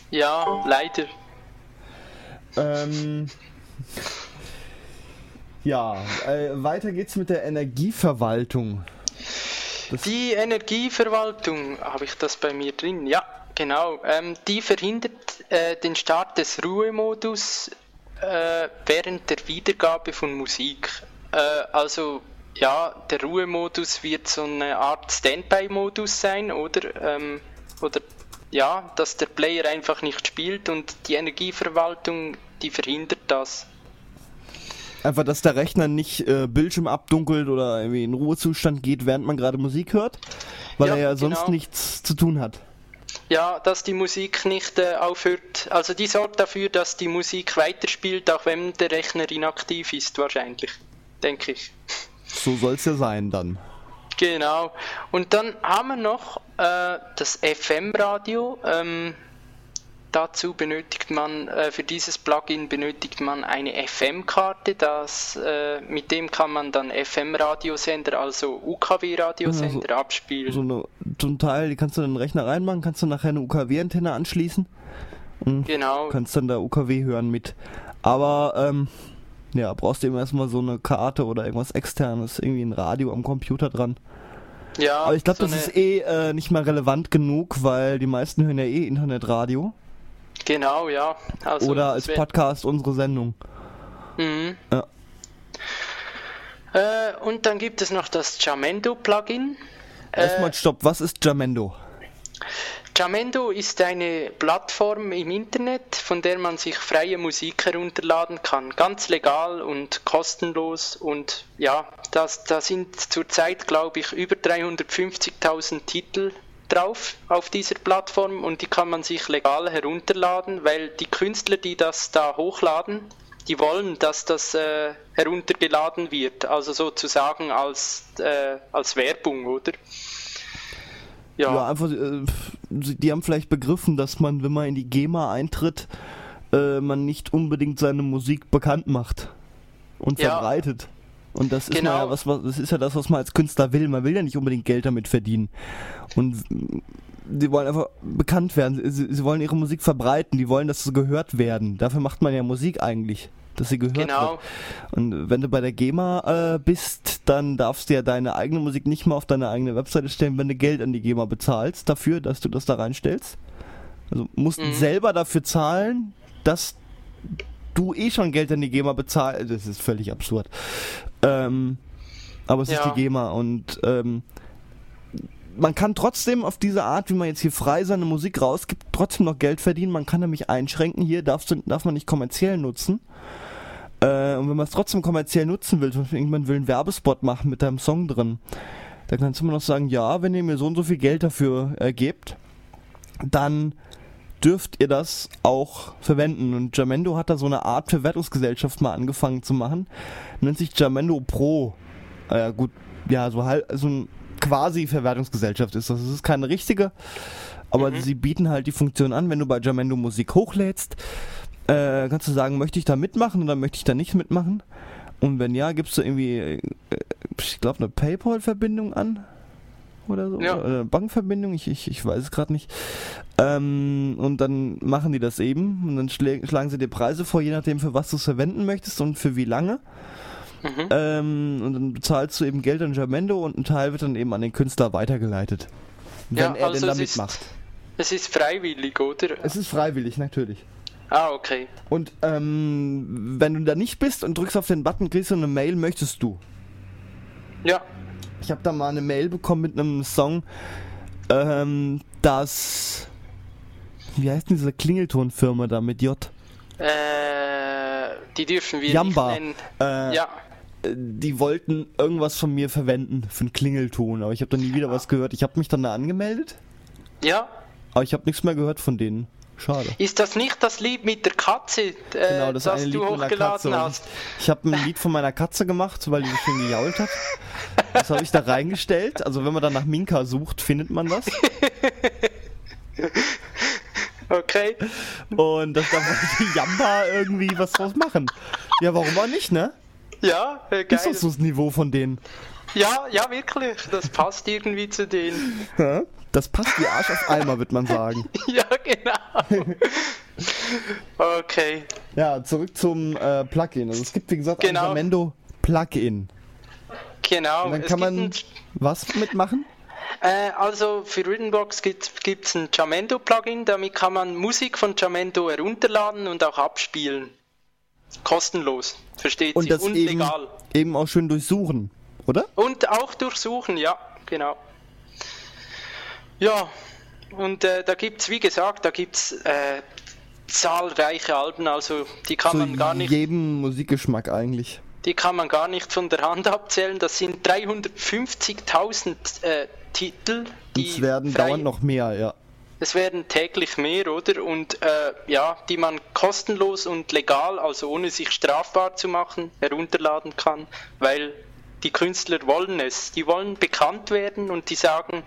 Ja, leider. Ähm, ja, äh, weiter geht's mit der Energieverwaltung. Die Energieverwaltung, habe ich das bei mir drin? Ja, genau. Ähm, die verhindert äh, den Start des Ruhemodus äh, während der Wiedergabe von Musik. Äh, also ja, der Ruhemodus wird so eine Art Standby-Modus sein, oder? Ähm, oder ja, dass der Player einfach nicht spielt und die Energieverwaltung, die verhindert das. Einfach, dass der Rechner nicht äh, Bildschirm abdunkelt oder irgendwie in Ruhezustand geht, während man gerade Musik hört, weil Ja, er ja sonst genau. nichts zu tun hat. Ja, dass die Musik nicht äh, aufhört. Also die sorgt dafür, dass die Musik weiterspielt, auch wenn der Rechner inaktiv ist, wahrscheinlich. Denke ich. So soll's ja sein dann. Genau. Und dann haben wir noch äh, das FM-Radio. Ähm, dazu benötigt man, äh, für dieses Plugin benötigt man eine FM-Karte. Das, äh, mit dem kann man dann FM-Radiosender, also UKW-Radiosender abspielen. So eine, so ein Teil, die kannst du in den Rechner reinmachen, kannst du nachher eine UKW-Antenne anschließen und Genau. kannst dann da UKW hören mit. Aber, ähm, ja, brauchst du eben erstmal so eine Karte oder irgendwas externes, irgendwie ein Radio am Computer dran. Ja, Aber ich glaube, so das ist eh äh, nicht mal relevant genug, weil die meisten hören ja eh Internetradio Genau, ja. Also, oder das als Podcast unsere Sendung. Mhm. Ja. Äh, und dann gibt es noch das Jamendo-Plugin. Äh, Erstmal stopp, was ist Jamendo? Jamendo ist eine Plattform im Internet, von der man sich freie Musik herunterladen kann. Ganz legal und kostenlos. Und ja, das, da sind zurzeit, glaube ich, über 350.000 Titel drauf auf dieser Plattform und die kann man sich legal herunterladen, weil die Künstler, die das da hochladen, die wollen, dass das äh, heruntergeladen wird. Also sozusagen als, äh, als Werbung, oder? Ja, einfach, äh, die haben vielleicht begriffen, dass man, wenn man in die GEMA eintritt, äh, man nicht unbedingt seine Musik bekannt macht und Ja. verbreitet. Und das ist Genau. ja was, was, das ist ja das, was man als Künstler will. Man will ja nicht unbedingt Geld damit verdienen. Und sie wollen einfach bekannt werden. Sie, sie wollen ihre Musik verbreiten. Die wollen, dass sie gehört werden. Dafür macht man ja Musik eigentlich, dass sie gehört Genau. wird. Und wenn du bei der GEMA äh, bist, dann darfst du ja deine eigene Musik nicht mal auf deine eigene Webseite stellen, wenn du Geld an die GEMA bezahlst dafür, dass du das da reinstellst. Also musst Mhm. selber dafür zahlen, dass du eh schon Geld an die GEMA bezahlst. Das ist völlig absurd. Ähm, aber es ist Ja. die GEMA und ähm, man kann trotzdem auf diese Art, wie man jetzt hier frei seine Musik rausgibt, trotzdem noch Geld verdienen. Man kann nämlich einschränken, hier darfst du, darf man nicht kommerziell nutzen. Äh, und wenn man es trotzdem kommerziell nutzen will, zum Beispiel irgendjemand will einen Werbespot machen mit deinem Song drin, dann kannst du immer noch sagen, ja, wenn ihr mir so und so viel Geld dafür äh, gebt, dann dürft ihr das auch verwenden. Und Jamendo hat da so eine Art Verwertungsgesellschaft mal angefangen zu machen. Nennt sich Jamendo Pro. Äh, ja, gut, ja, so halt, so ein quasi Verwertungsgesellschaft ist das. Es ist keine richtige, aber Mhm. sie bieten halt die Funktion an, wenn du bei Jamendo Musik hochlädst, äh, kannst du sagen, möchte ich da mitmachen oder möchte ich da nicht mitmachen? Und wenn ja, gibst du irgendwie, äh, ich glaube, eine PayPal-Verbindung an oder so. Ja. Oder eine Bankverbindung, ich, ich, ich weiß es gerade nicht. Ähm, und dann machen die das eben und dann schlagen sie dir Preise vor, je nachdem, für was du es verwenden möchtest und für wie lange. Mhm. Ähm, und dann bezahlst du eben Geld an Jamendo und ein Teil wird dann eben an den Künstler weitergeleitet. Wenn Ja, er also denn da es ist- mitmacht. Es ist freiwillig, oder? Es ist freiwillig, natürlich. Ah, okay. Und ähm, wenn du da nicht bist und drückst auf den Button, kriegst du eine Mail, möchtest du. Ja. Ich habe da mal eine Mail bekommen mit einem Song, ähm, das. Wie heißt denn diese Klingeltonfirma da mit J? Äh, die dürfen wir Jamba. nicht nennen. Äh, Ja. Die wollten irgendwas von mir verwenden für einen Klingelton, aber ich habe da nie wieder was gehört. Ich habe mich dann da angemeldet, Ja. aber ich habe nichts mehr gehört von denen. Schade. Ist das nicht das Lied mit der Katze, äh, Genau, das, das eine Lied du Katze. hochgeladen hast? Ich, habe ein Lied von meiner Katze gemacht, weil die so schön gejault hat. Das habe ich da reingestellt. Also wenn man dann nach Minka sucht, findet man das. Okay. Und das, da wollte die Jamba irgendwie was draus machen. Ja, warum auch nicht, ne? Ja, äh, Ist doch geil. so das Niveau von denen. Ja, ja, wirklich. Das passt irgendwie zu denen. Ja? Das passt wie Arsch auf Eimer, wird man sagen. Ja, genau. Okay. Ja, zurück zum äh, Plugin. Also es gibt, wie gesagt, Genau. ein Jamendo Plugin. Genau. Und dann kann man ein- was mitmachen? Äh, also für Rhythmbox gibt es ein Jamendo-Plugin, damit kann man Musik von Jamendo herunterladen und auch abspielen. Kostenlos, versteht Und sich, das und eben, legal. eben auch schön durchsuchen, oder? Und auch durchsuchen, ja, genau. Ja, und äh, da gibt es, wie gesagt, da gibt es äh, zahlreiche Alben, also die kann Zu man gar nicht jedem Musikgeschmack eigentlich. die kann man gar nicht von der Hand abzählen. Das sind 350.000 äh, Titel, die Es werden frei- dauernd noch mehr, ja. Es werden täglich mehr, oder? Und äh, ja, die man kostenlos und legal, also ohne sich strafbar zu machen, herunterladen kann, weil die Künstler wollen es. Die wollen bekannt werden und die sagen,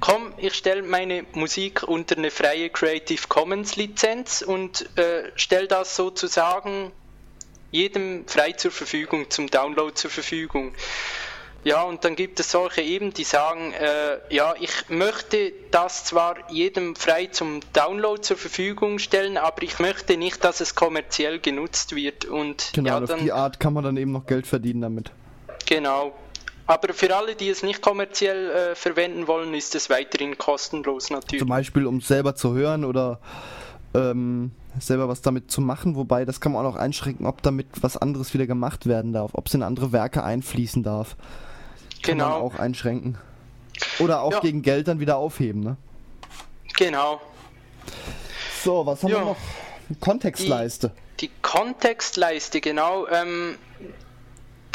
komm, ich stelle meine Musik unter eine freie Creative Commons Lizenz und äh, stelle das sozusagen jedem frei zur Verfügung, zum Download zur Verfügung. Ja, und dann gibt es solche eben, die sagen, äh, ja, ich möchte das zwar jedem frei zum Download zur Verfügung stellen, aber ich möchte nicht, dass es kommerziell genutzt wird. Und Genau, ja, und auf dann, die Art kann man dann eben noch Geld verdienen damit. Genau. Aber für alle, die es nicht kommerziell äh, verwenden wollen, ist es weiterhin kostenlos natürlich. Zum Beispiel, um es selber zu hören oder ähm, selber was damit zu machen. Wobei, das kann man auch noch einschränken, ob damit was anderes wieder gemacht werden darf, ob es in andere Werke einfließen darf. Kann man Genau, auch einschränken. Oder auch Ja. gegen Geld dann wieder aufheben, ne? genau. So, was haben Ja. wir noch? Kontextleiste. Die Kontextleiste, genau. Ähm,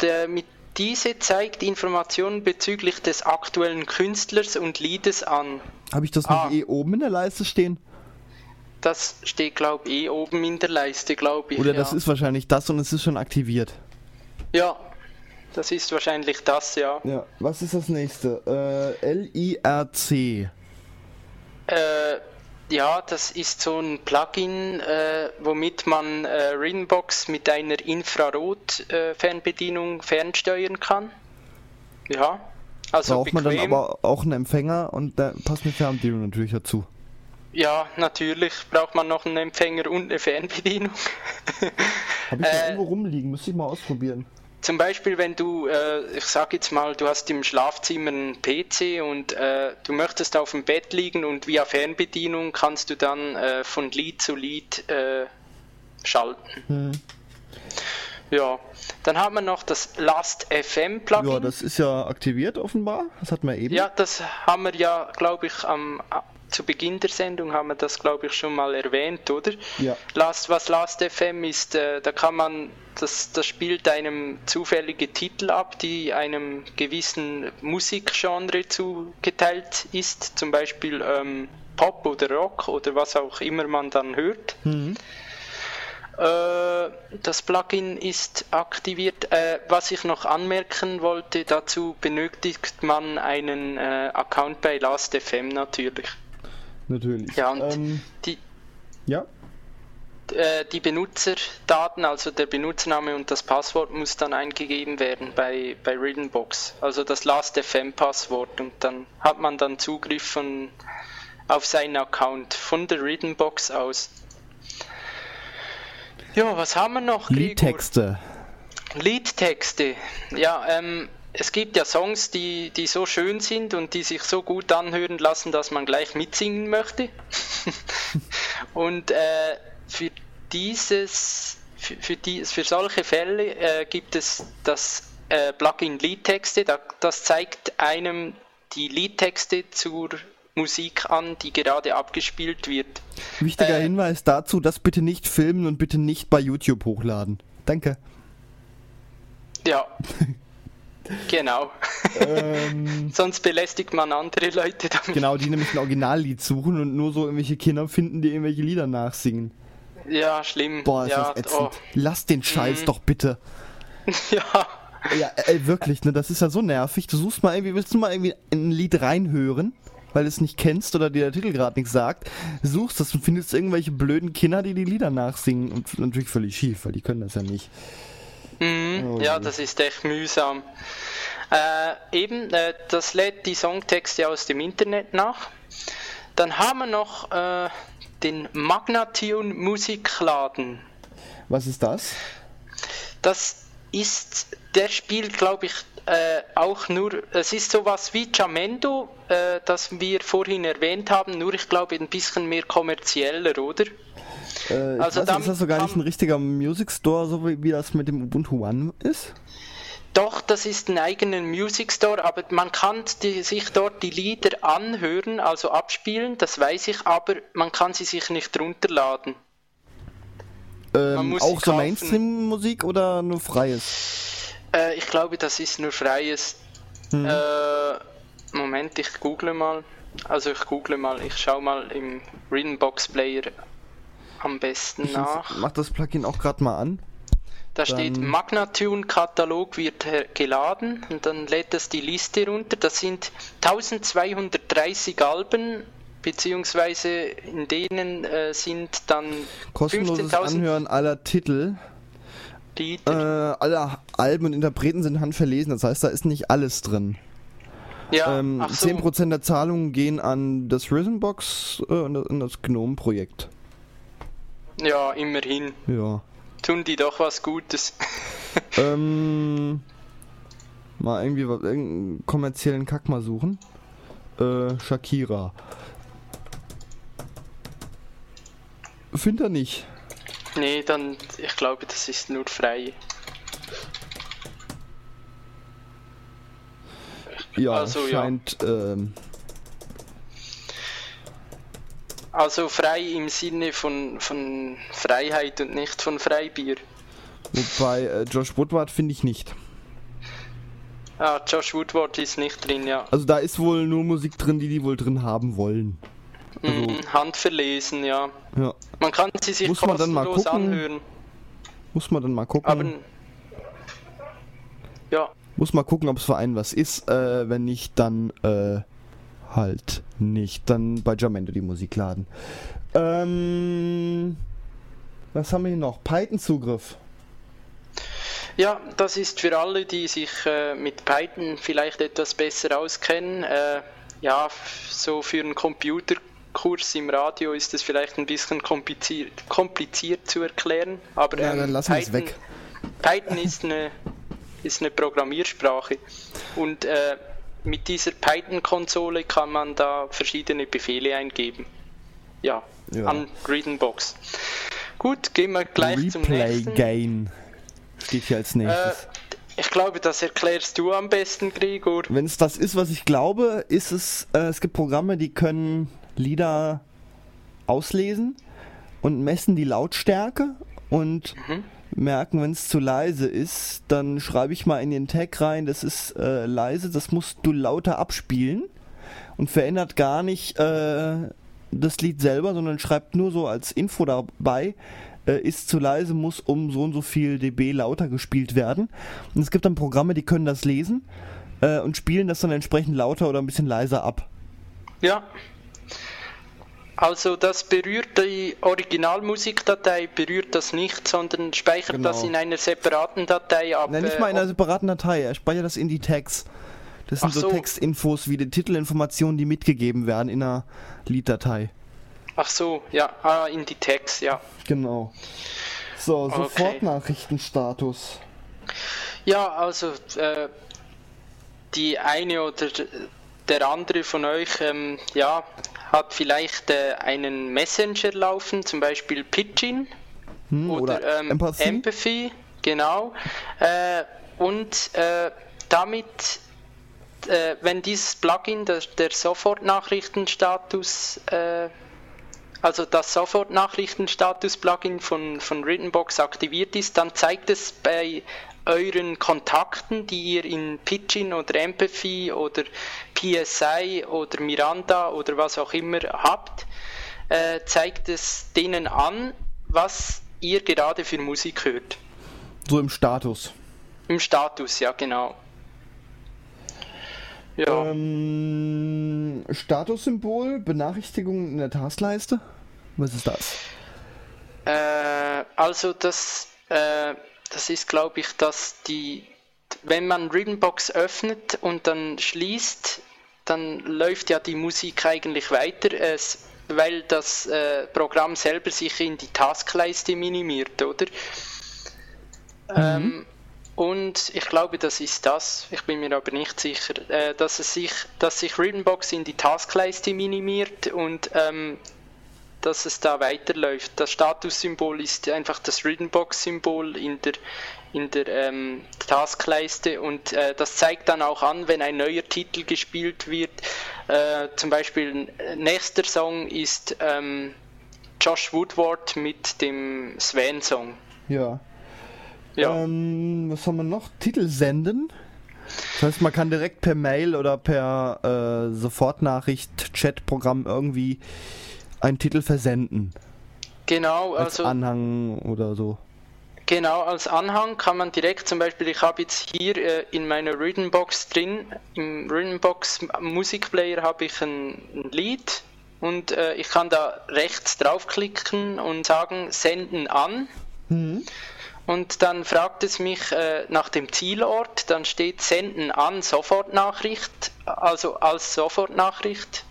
der, mit diese zeigt Informationen bezüglich des aktuellen Künstlers und Liedes an. Habe ich das Ah. nicht eh oben in der Leiste stehen? Das steht, glaube ich, eh oben in der Leiste, glaube ich. Oder ja. das ist wahrscheinlich das und es ist schon aktiviert. Ja, das ist wahrscheinlich das, ja. Ja, was ist das nächste? Äh, LIRC. Äh, ja, das ist so ein Plugin, äh, womit man äh, Rinbox mit einer Infrarot-Fernbedienung fernsteuern kann. Ja, also Braucht man dann bequem. aber auch einen Empfänger und da passt eine Fernbedienung natürlich dazu. Ja, natürlich braucht man noch einen Empfänger und eine Fernbedienung. Habe ich da Äh, irgendwo rumliegen, müsste ich mal ausprobieren. Zum Beispiel, wenn du, äh, ich sag jetzt mal, du hast im Schlafzimmer einen PC und äh, du möchtest auf dem Bett liegen und via Fernbedienung kannst du dann äh, von Lied zu Lied äh, schalten. Hm. Ja, dann haben wir noch das Last FM Plugin. Ja, das ist ja aktiviert offenbar. Das hatten wir eben. Ja, das haben wir ja, glaube ich, am, zu Beginn der Sendung haben wir das, glaube ich, schon mal erwähnt, oder? Ja. Last, was Last FM ist, äh, da kann man, das, das spielt einem zufällige Titel ab, die einem gewissen Musikgenre zugeteilt ist, zum Beispiel ähm, Pop oder Rock oder was auch immer man dann hört. Mhm. Äh, das Plugin ist aktiviert. Äh, was ich noch anmerken wollte, dazu benötigt man einen äh, Account bei Last.fm natürlich. Natürlich. Ja, und ähm, die, ja. äh, die Benutzerdaten, also der Benutzername und das Passwort muss dann eingegeben werden bei, bei Rhythmbox. Also das Last.fm-Passwort und dann hat man dann Zugriff von, auf seinen Account von der Rhythmbox aus. Ja, was haben wir noch? Liedtexte. Liedtexte. Ja, ähm, es gibt ja Songs, die, die so schön sind und die sich so gut anhören lassen, dass man gleich mitsingen möchte. und äh, für dieses, für, für, die, für solche Fälle äh, gibt es das äh, Plugin Liedtexte. Da, das zeigt einem die Liedtexte zur Musik an, die gerade abgespielt wird. Wichtiger äh, Hinweis dazu, das bitte nicht filmen und bitte nicht bei YouTube hochladen. Danke. Ja. genau. Ähm, Sonst belästigt man andere Leute damit. Genau, die nämlich ein Originallied suchen und nur so irgendwelche Kinder finden, die irgendwelche Lieder nachsingen. Ja, schlimm. Boah, ist ja, das ätzend. Oh. Lass den Scheiß mhm. doch bitte. ja. Ja, ey, wirklich, ne? Das ist ja so nervig. Du suchst mal irgendwie, willst du mal irgendwie ein Lied reinhören? weil du es nicht kennst oder dir der Titel gerade nichts sagt, suchst das und findest irgendwelche blöden Kinder, die die Lieder nachsingen. Und natürlich völlig schief, weil die können das ja nicht. Mhm, oh, ja, das ist echt mühsam. Äh, eben, äh, das lädt die Songtexte aus dem Internet nach. Dann haben wir noch äh, den Magnatune Musikladen. Was ist das? Das ist, der spielt, glaube ich, äh, auch nur, es ist sowas wie Jamendo, äh, das wir vorhin erwähnt haben, nur ich glaube ein bisschen mehr kommerzieller, oder? Äh, also weiß, ist das so gar nicht ein richtiger Music Store, so wie, wie das mit dem Ubuntu One ist? Doch, das ist ein eigener Music Store, aber man kann die, sich dort die Lieder anhören, also abspielen, das weiß ich, aber man kann sie sich nicht runterladen. Ähm, auch so Mainstream-Musik oder nur freies? Äh, ich glaube, das ist nur freies. Hm. Äh, Moment, ich google mal. Also ich google mal, ich schaue mal im Rhythmbox Player am besten nach. Mach das Plugin auch gerade mal an. Da dann steht Magnatune Katalog wird geladen und dann lädt es die Liste runter. Das sind 1230 Alben, beziehungsweise in denen äh, sind dann kostenloses Anhören aller Titel. Äh, alle Alben und Interpreten sind handverlesen, das heißt, da ist nicht alles drin. Ja, ähm, so. 10% der Zahlungen gehen an das Rhythmbox äh, und das GNOME-Projekt. Ja, immerhin. Ja. Tun die doch was Gutes. ähm, mal irgendwie was, irgendeinen kommerziellen Kack mal suchen. Äh, Shakira. Find er nicht. Nee, dann, ich glaube, das ist nur frei. Ja, also, scheint. Ja. Ähm, also frei im Sinne von, von Freiheit und nicht von Freibier. Wobei äh, Josh Woodward finde ich nicht. Ah, Josh Woodward ist nicht drin, ja. Also da ist wohl nur Musik drin, die die wohl drin haben wollen. Also, mhm, Handverlesen, ja. ja. Man kann sie sich Muss man dann mal gucken. anhören. Muss man dann mal gucken. Aber, ja. Muss mal gucken, ob es für einen was ist. Äh, wenn nicht, dann äh, halt nicht. Dann bei Jamendo die Musik laden. Ähm, was haben wir hier noch? Python-Zugriff. Ja, das ist für alle, die sich äh, mit Python vielleicht etwas besser auskennen. Äh, ja, so für einen Computer Kurs im Radio ist es vielleicht ein bisschen kompliziert, kompliziert zu erklären, aber ja, dann lassen Python, weg. Python ist eine, ist eine Programmiersprache und äh, mit dieser Python-Konsole kann man da verschiedene Befehle eingeben. Ja, ja. an Readingbox. Gut, gehen wir gleich Replay zum nächsten. Gain steht hier als nächstes. Äh, ich glaube, das erklärst du am besten, Gregor. Wenn es das ist, was ich glaube, ist es, äh, es gibt Programme, die können Lieder auslesen und messen die Lautstärke und mhm. Merken, wenn es zu leise ist, dann schreibe ich mal in den Tag rein, das ist äh, leise, das musst du lauter abspielen und verändert gar nicht äh, das Lied selber, sondern schreibt nur so als Info dabei, äh, ist zu leise, muss um so und so viel dB lauter gespielt werden. Und es gibt dann Programme, die können das lesen äh, und spielen das dann entsprechend lauter oder ein bisschen leiser ab. Ja, also das berührt die Originalmusikdatei, berührt das nicht, sondern speichert genau. das in einer separaten Datei ab. Nein, nicht mal in einer separaten Datei, er speichert das in die Tags. Das sind so, so Textinfos wie die Titelinformationen, die mitgegeben werden in einer Lieddatei. Ach so, ja, ah, in die Tags, ja. Genau. So, okay. Sofortnachrichtenstatus. Ja, also äh, die eine oder der andere von euch, ähm, ja, hat vielleicht äh, einen Messenger laufen, zum Beispiel Pidgin. hm, oder, oder ähm, Empathy. Empathy. genau. Äh, und äh, damit, äh, wenn dieses Plugin, der, der Sofortnachrichtenstatus, äh, also das Sofortnachrichtenstatus-Plugin von, von Writtenbox aktiviert ist, dann zeigt es bei euren Kontakten, die ihr in Pidgin oder Empathy oder PSI oder Miranda oder was auch immer habt, äh, zeigt es denen an, was ihr gerade für Musik hört. So im Status. Im Status, ja, genau. Ja. Ähm, Statussymbol, Benachrichtigung in der Taskleiste. Was ist das? Äh, also das, äh, das ist, glaube ich, dass die, wenn man Ribbonbox öffnet und dann schließt, dann läuft ja die Musik eigentlich weiter, es, weil das äh, Programm selber sich in die Taskleiste minimiert, oder? Mhm. Ähm, und ich glaube, das ist das. Ich bin mir aber nicht sicher, äh, dass es sich, dass sich Rhythmbox in die Taskleiste minimiert und ähm, dass es da weiterläuft. Das Statussymbol ist einfach das Rhythmbox-Symbol in der in der ähm, Taskleiste und äh, das zeigt dann auch an, wenn ein neuer Titel gespielt wird. Äh, zum Beispiel nächster Song ist ähm, Josh Woodward mit dem Swan-Song. Ja. Ja. Ähm, was haben wir noch? Titel senden. Das heißt, man kann direkt per Mail oder per äh, Sofortnachricht, Chat-Programm irgendwie einen Titel versenden. Genau, als also. Anhang oder so. Genau, als Anhang kann man direkt zum Beispiel, ich habe jetzt hier äh, in meiner Rhythmbox drin, im Rhythmbox Musikplayer habe ich ein, ein Lied und äh, ich kann da rechts draufklicken und sagen, senden an. Mhm. Und dann fragt es mich äh, nach dem Zielort, dann steht Senden an Sofortnachricht, also als Sofortnachricht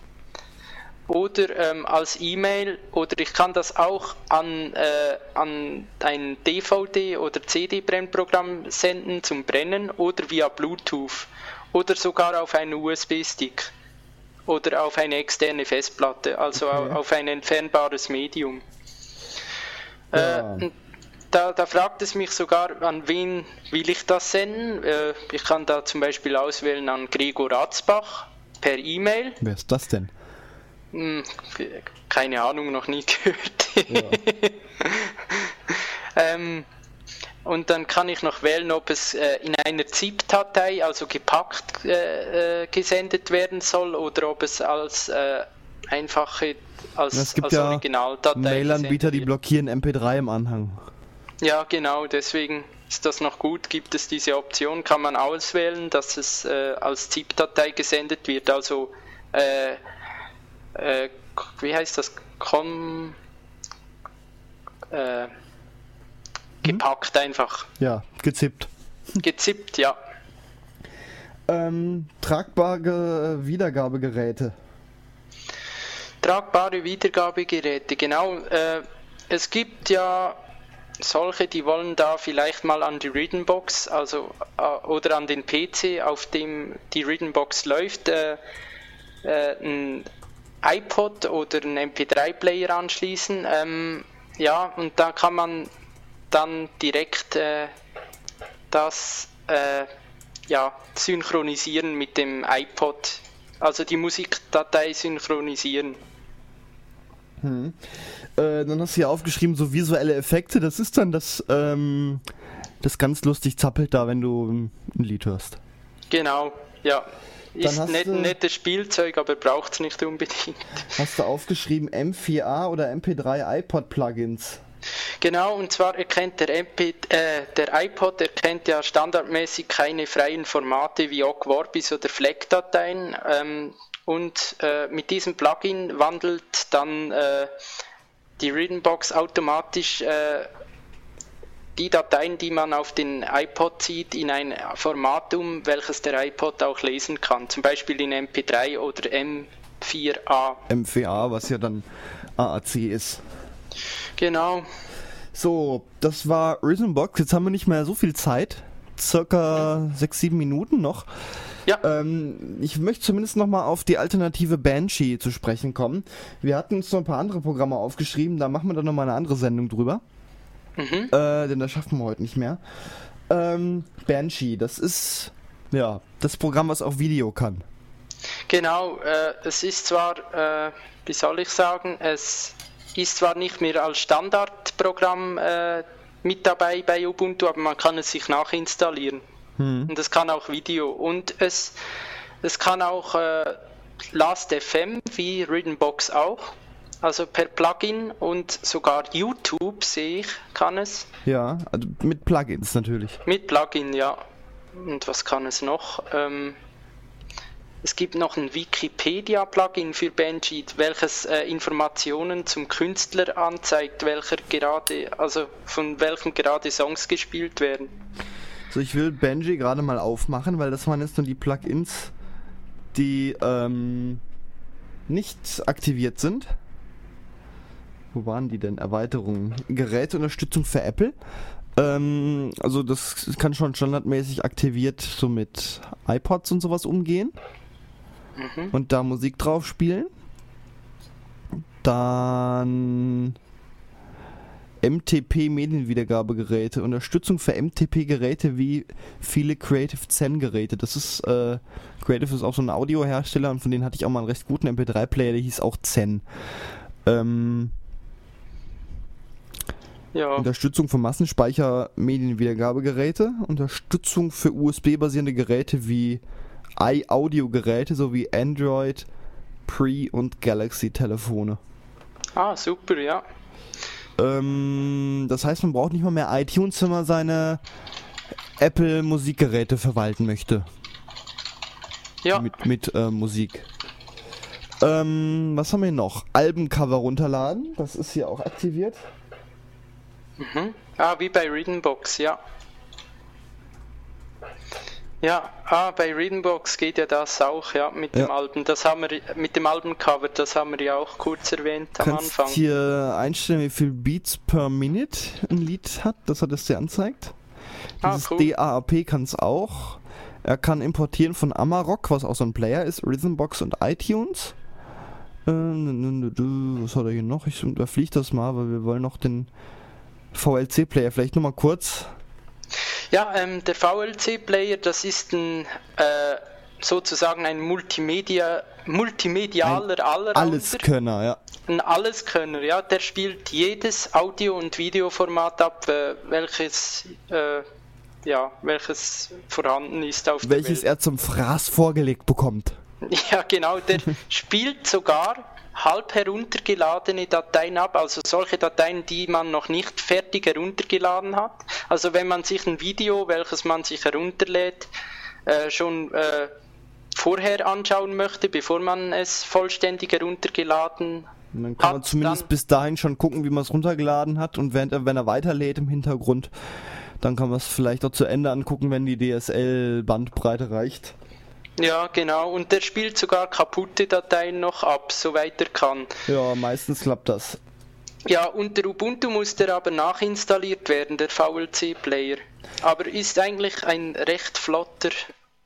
oder ähm, als E-Mail oder ich kann das auch an, äh, an ein DVD- oder CD-Brennprogramm senden zum Brennen oder via Bluetooth oder sogar auf einen USB-Stick oder auf eine externe Festplatte, also okay. auf ein entfernbares Medium. Ja. Äh, da, da, fragt es mich sogar, an wen will ich das senden. Äh, ich kann da zum Beispiel auswählen an Gregor Ratzbach per E-Mail. Wer ist das denn? Hm, keine Ahnung, noch nie gehört. Ja. ähm, und dann kann ich noch wählen, ob es äh, in einer ZIP-Datei, also gepackt, äh, äh, gesendet werden soll oder ob es als äh, einfache, als, es gibt als ja Originaldatei. Mail-Anbieter, die blockieren MP3 im Anhang. Ja, genau, deswegen ist das noch gut. Gibt es diese Option, kann man auswählen, dass es äh, als ZIP-Datei gesendet wird. Also, äh, äh, wie heißt das? Com, äh, gepackt hm? einfach. Ja, gezippt. Gezippt, ja. Ähm, tragbare Wiedergabegeräte. Tragbare Wiedergabegeräte, genau. Äh, es gibt ja solche, die wollen da vielleicht mal an die Reading-Box, also äh, oder an den PC, auf dem die Reading-Box läuft, äh, äh, ein iPod oder ein MP3-Player anschließen. Ähm, ja, und da kann man dann direkt äh, das äh, ja, synchronisieren mit dem iPod, also die Musikdatei synchronisieren. Hm. Äh, dann hast du ja aufgeschrieben, so visuelle Effekte. Das ist dann das, ähm, das ganz lustig zappelt da, wenn du ein Lied hörst. Genau, ja. Ist ein du, nettes Spielzeug, aber braucht es nicht unbedingt. Hast du aufgeschrieben M4A oder MP3 iPod Plugins? Genau, und zwar erkennt der, MP, äh, der iPod erkennt ja standardmäßig keine freien Formate wie OGG, Vorbis oder FLAC-Dateien. Ähm, und äh, mit diesem Plugin wandelt dann äh, die Rhythmbox automatisch äh, die Dateien, die man auf den iPod zieht, in ein Format um, welches der iPod auch lesen kann. Zum Beispiel in MP3 oder M4A. M4A, was ja dann AAC ist. Genau. So, das war Rhythmbox. Jetzt haben wir nicht mehr so viel Zeit. Circa 6-7 Minuten noch. Ja. Ähm, ich möchte zumindest nochmal auf die alternative Banshee zu sprechen kommen. Wir hatten uns noch ein paar andere Programme aufgeschrieben, da machen wir dann nochmal eine andere Sendung drüber. Mhm. Äh, denn das schaffen wir heute nicht mehr. Ähm, Banshee, das ist ja das Programm, was auch Video kann. Genau, äh, es ist zwar, äh, wie soll ich sagen, es ist zwar nicht mehr als Standardprogramm äh, mit dabei bei Ubuntu, aber man kann es sich nachinstallieren. Hm. Und es kann auch Video. Und es, es kann auch äh, Last.fm wie Rhythmbox auch. Also per Plugin und sogar YouTube sehe ich, kann es. Ja, also mit Plugins natürlich. Mit Plugin, ja. Und was kann es noch? Ähm, es gibt noch ein Wikipedia-Plugin für Banshee, welches äh, Informationen zum Künstler anzeigt, welcher gerade, also von welchem gerade Songs gespielt werden. So, ich will Benji gerade mal aufmachen, weil das waren jetzt nur die Plugins, die ähm, nicht aktiviert sind. Wo waren die denn? Erweiterungen. Geräteunterstützung für Apple. Ähm, also das kann schon standardmäßig aktiviert so mit iPods und sowas umgehen mhm. und da Musik drauf spielen. Dann MTP Medienwiedergabegeräte, Unterstützung für MTP Geräte wie viele Creative Zen Geräte. Das ist äh, Creative ist auch so ein Audiohersteller und von denen hatte ich auch mal einen recht guten MP3 Player, der hieß auch Zen. Ähm, ja. Unterstützung für Massenspeicher Medienwiedergabegeräte, Unterstützung für USB basierende Geräte wie iAudio-Geräte sowie Android, Pre- und Galaxy-Telefone. Ah, super, ja. Ähm, das heißt, man braucht nicht mal mehr iTunes, wenn man seine Apple-Musikgeräte verwalten möchte. Ja. Mit, mit äh, Musik. Ähm, was haben wir noch? Albencover runterladen. Das ist hier auch aktiviert. Mhm. Ah, wie bei Readingbox, ja. Ja, ah, bei Readingbox geht ja das auch, ja, mit ja. dem Album. Das haben wir mit dem Albumcover, das haben wir ja auch kurz erwähnt am Kannst Anfang. hier einstellen, wie viel Beats per Minute ein Lied hat, dass er das dir anzeigt. Ah, Dieses ah, cool. DAAP kann es auch. Er kann importieren von Amarok, was auch so ein Player ist, Rhythmbox und iTunes. Ähm, was hat er hier noch? Ich überfliege das mal, weil wir wollen noch den VLC-Player vielleicht nur mal kurz. Ja, ähm, der VLC-Player, das ist ein äh, sozusagen ein Multimedia, multimedialer ein aller Alleskönner, ja. Ein Alleskönner, ja. Der spielt jedes Audio- und Videoformat ab, äh, welches äh, ja, welches vorhanden ist auf welches der Welt. er zum Fraß vorgelegt bekommt. Ja, genau. Der spielt sogar halb heruntergeladene Dateien ab, also solche Dateien, die man noch nicht fertig heruntergeladen hat. Also wenn man sich ein Video, welches man sich herunterlädt, äh, schon äh, vorher anschauen möchte, bevor man es vollständig heruntergeladen hat. dann kann man zumindest bis dahin schon gucken, wie man es runtergeladen hat und während er, wenn er weiterlädt im Hintergrund, dann kann man es vielleicht auch zu Ende angucken, wenn die DSL-Bandbreite reicht. Ja, genau. Und der spielt sogar kaputte Dateien noch ab, soweit er kann. Ja, meistens klappt das. Ja, unter Ubuntu muss der aber nachinstalliert werden, der VLC-Player. Aber ist eigentlich ein recht flotter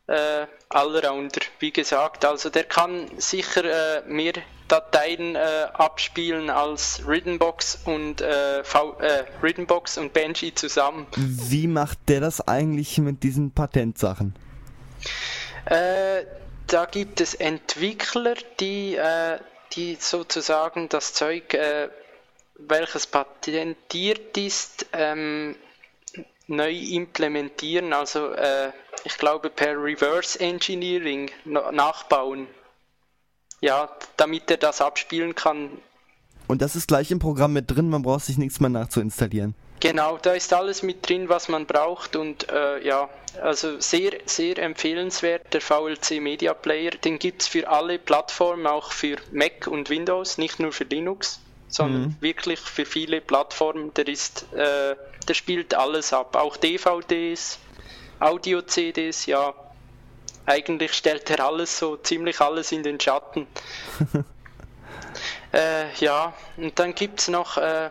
äh, Allrounder, wie gesagt. Also der kann sicher äh, mehr Dateien äh, abspielen als Rhythmbox und äh, v äh, Rhythmbox und Banshee zusammen. Wie macht der das eigentlich mit diesen Patentsachen? Äh, da gibt es Entwickler, die, äh, die sozusagen das Zeug, äh, welches patentiert ist, ähm, neu implementieren, also äh, ich glaube per Reverse Engineering nachbauen. Ja, damit er das abspielen kann. Und das ist gleich im Programm mit drin, man braucht sich nichts mehr nachzuinstallieren. Genau, da ist alles mit drin, was man braucht und äh, ja, also sehr, sehr empfehlenswert, der VLC Media Player. Den gibt es für alle Plattformen, auch für Mac und Windows, nicht nur für Linux, sondern mhm. wirklich für viele Plattformen. Der ist, äh, der spielt alles ab, auch DVDs, Audio-CDs, ja. Eigentlich stellt er alles so, ziemlich alles in den Schatten. äh, ja, und dann gibt es noch äh,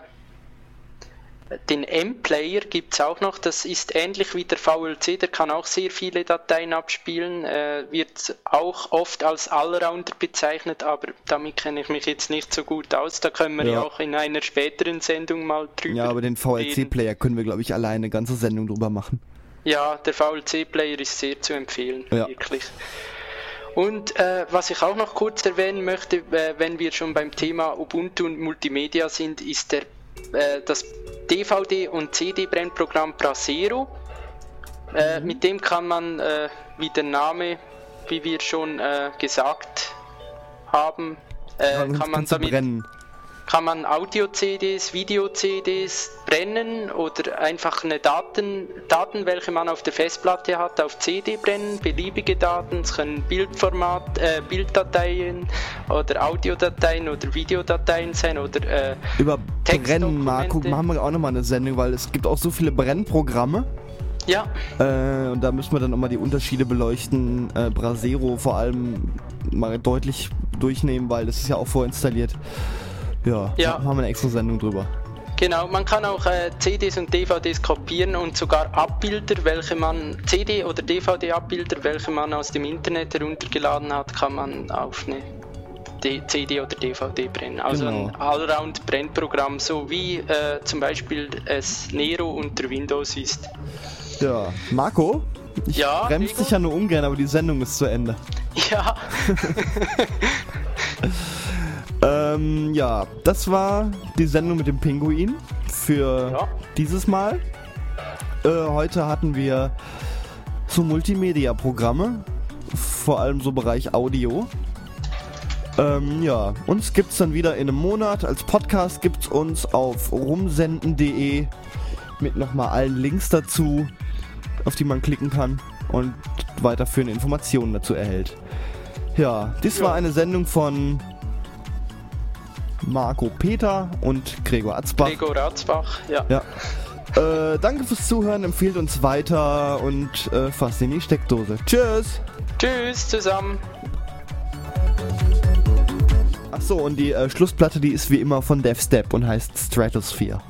den M-Player gibt es auch noch, das ist ähnlich wie der VLC, der kann auch sehr viele Dateien abspielen, äh, wird auch oft als Allrounder bezeichnet, aber damit kenne ich mich jetzt nicht so gut aus, da können wir ja, ja auch in einer späteren Sendung mal drüber Ja, aber den VLC-Player können wir, glaube ich, alleine eine ganze Sendung drüber machen. Ja, der VLC-Player ist sehr zu empfehlen, ja. wirklich. Und äh, was ich auch noch kurz erwähnen möchte, äh, wenn wir schon beim Thema Ubuntu und Multimedia sind, ist der, äh, das DVD- und CD-Brennprogramm Brasero. Äh, mhm. Mit dem kann man, äh, wie der Name, wie wir schon äh, gesagt haben, kann man damit brennen kann man Audio-CDs, Video-CDs brennen oder einfach eine Daten, Daten, welche man auf der Festplatte hat, auf CD brennen, beliebige Daten, es können Bildformat, äh, Bilddateien oder Audiodateien oder Videodateien sein oder äh, Über Brennen, Marco, machen wir auch nochmal eine Sendung, weil es gibt auch so viele Brennprogramme. Ja. Äh, und da müssen wir dann nochmal die Unterschiede beleuchten. Äh, Brasero vor allem mal deutlich durchnehmen, weil das ist ja auch vorinstalliert. Ja, ja. haben wir eine extra Sendung drüber. Genau, man kann auch äh, CDs und DVDs kopieren und sogar Abbilder, welche man, CD- oder DVD-Abbilder, welche man aus dem Internet heruntergeladen hat, kann man auf eine D CD oder DVD brennen. Also genau. ein Allround-Brennprogramm, so wie äh, zum Beispiel es Nero unter Windows ist. Ja, Marco, ich ja, bremse dich ja nur ungern, aber die Sendung ist zu Ende. Ja. Ähm, ja, das war die Sendung mit dem Pinguin für ja. dieses Mal. Äh, heute hatten wir so Multimedia-Programme, vor allem so Bereich Audio. Ähm, ja, uns gibt es dann wieder in einem Monat. Als Podcast gibt es uns auf rumsenden.de mit nochmal allen Links dazu, auf die man klicken kann und weiterführende Informationen dazu erhält. Ja, dies ja. war eine Sendung von Marco Peter und Gregor Atzbach. Gregor Atzbach, ja. ja. Äh, danke fürs Zuhören, empfehlt uns weiter und äh, fasst in die Steckdose. Tschüss! Tschüss zusammen! Achso, und die äh, Schlussplatte, die ist wie immer von Dev Step und heißt Stratosphere.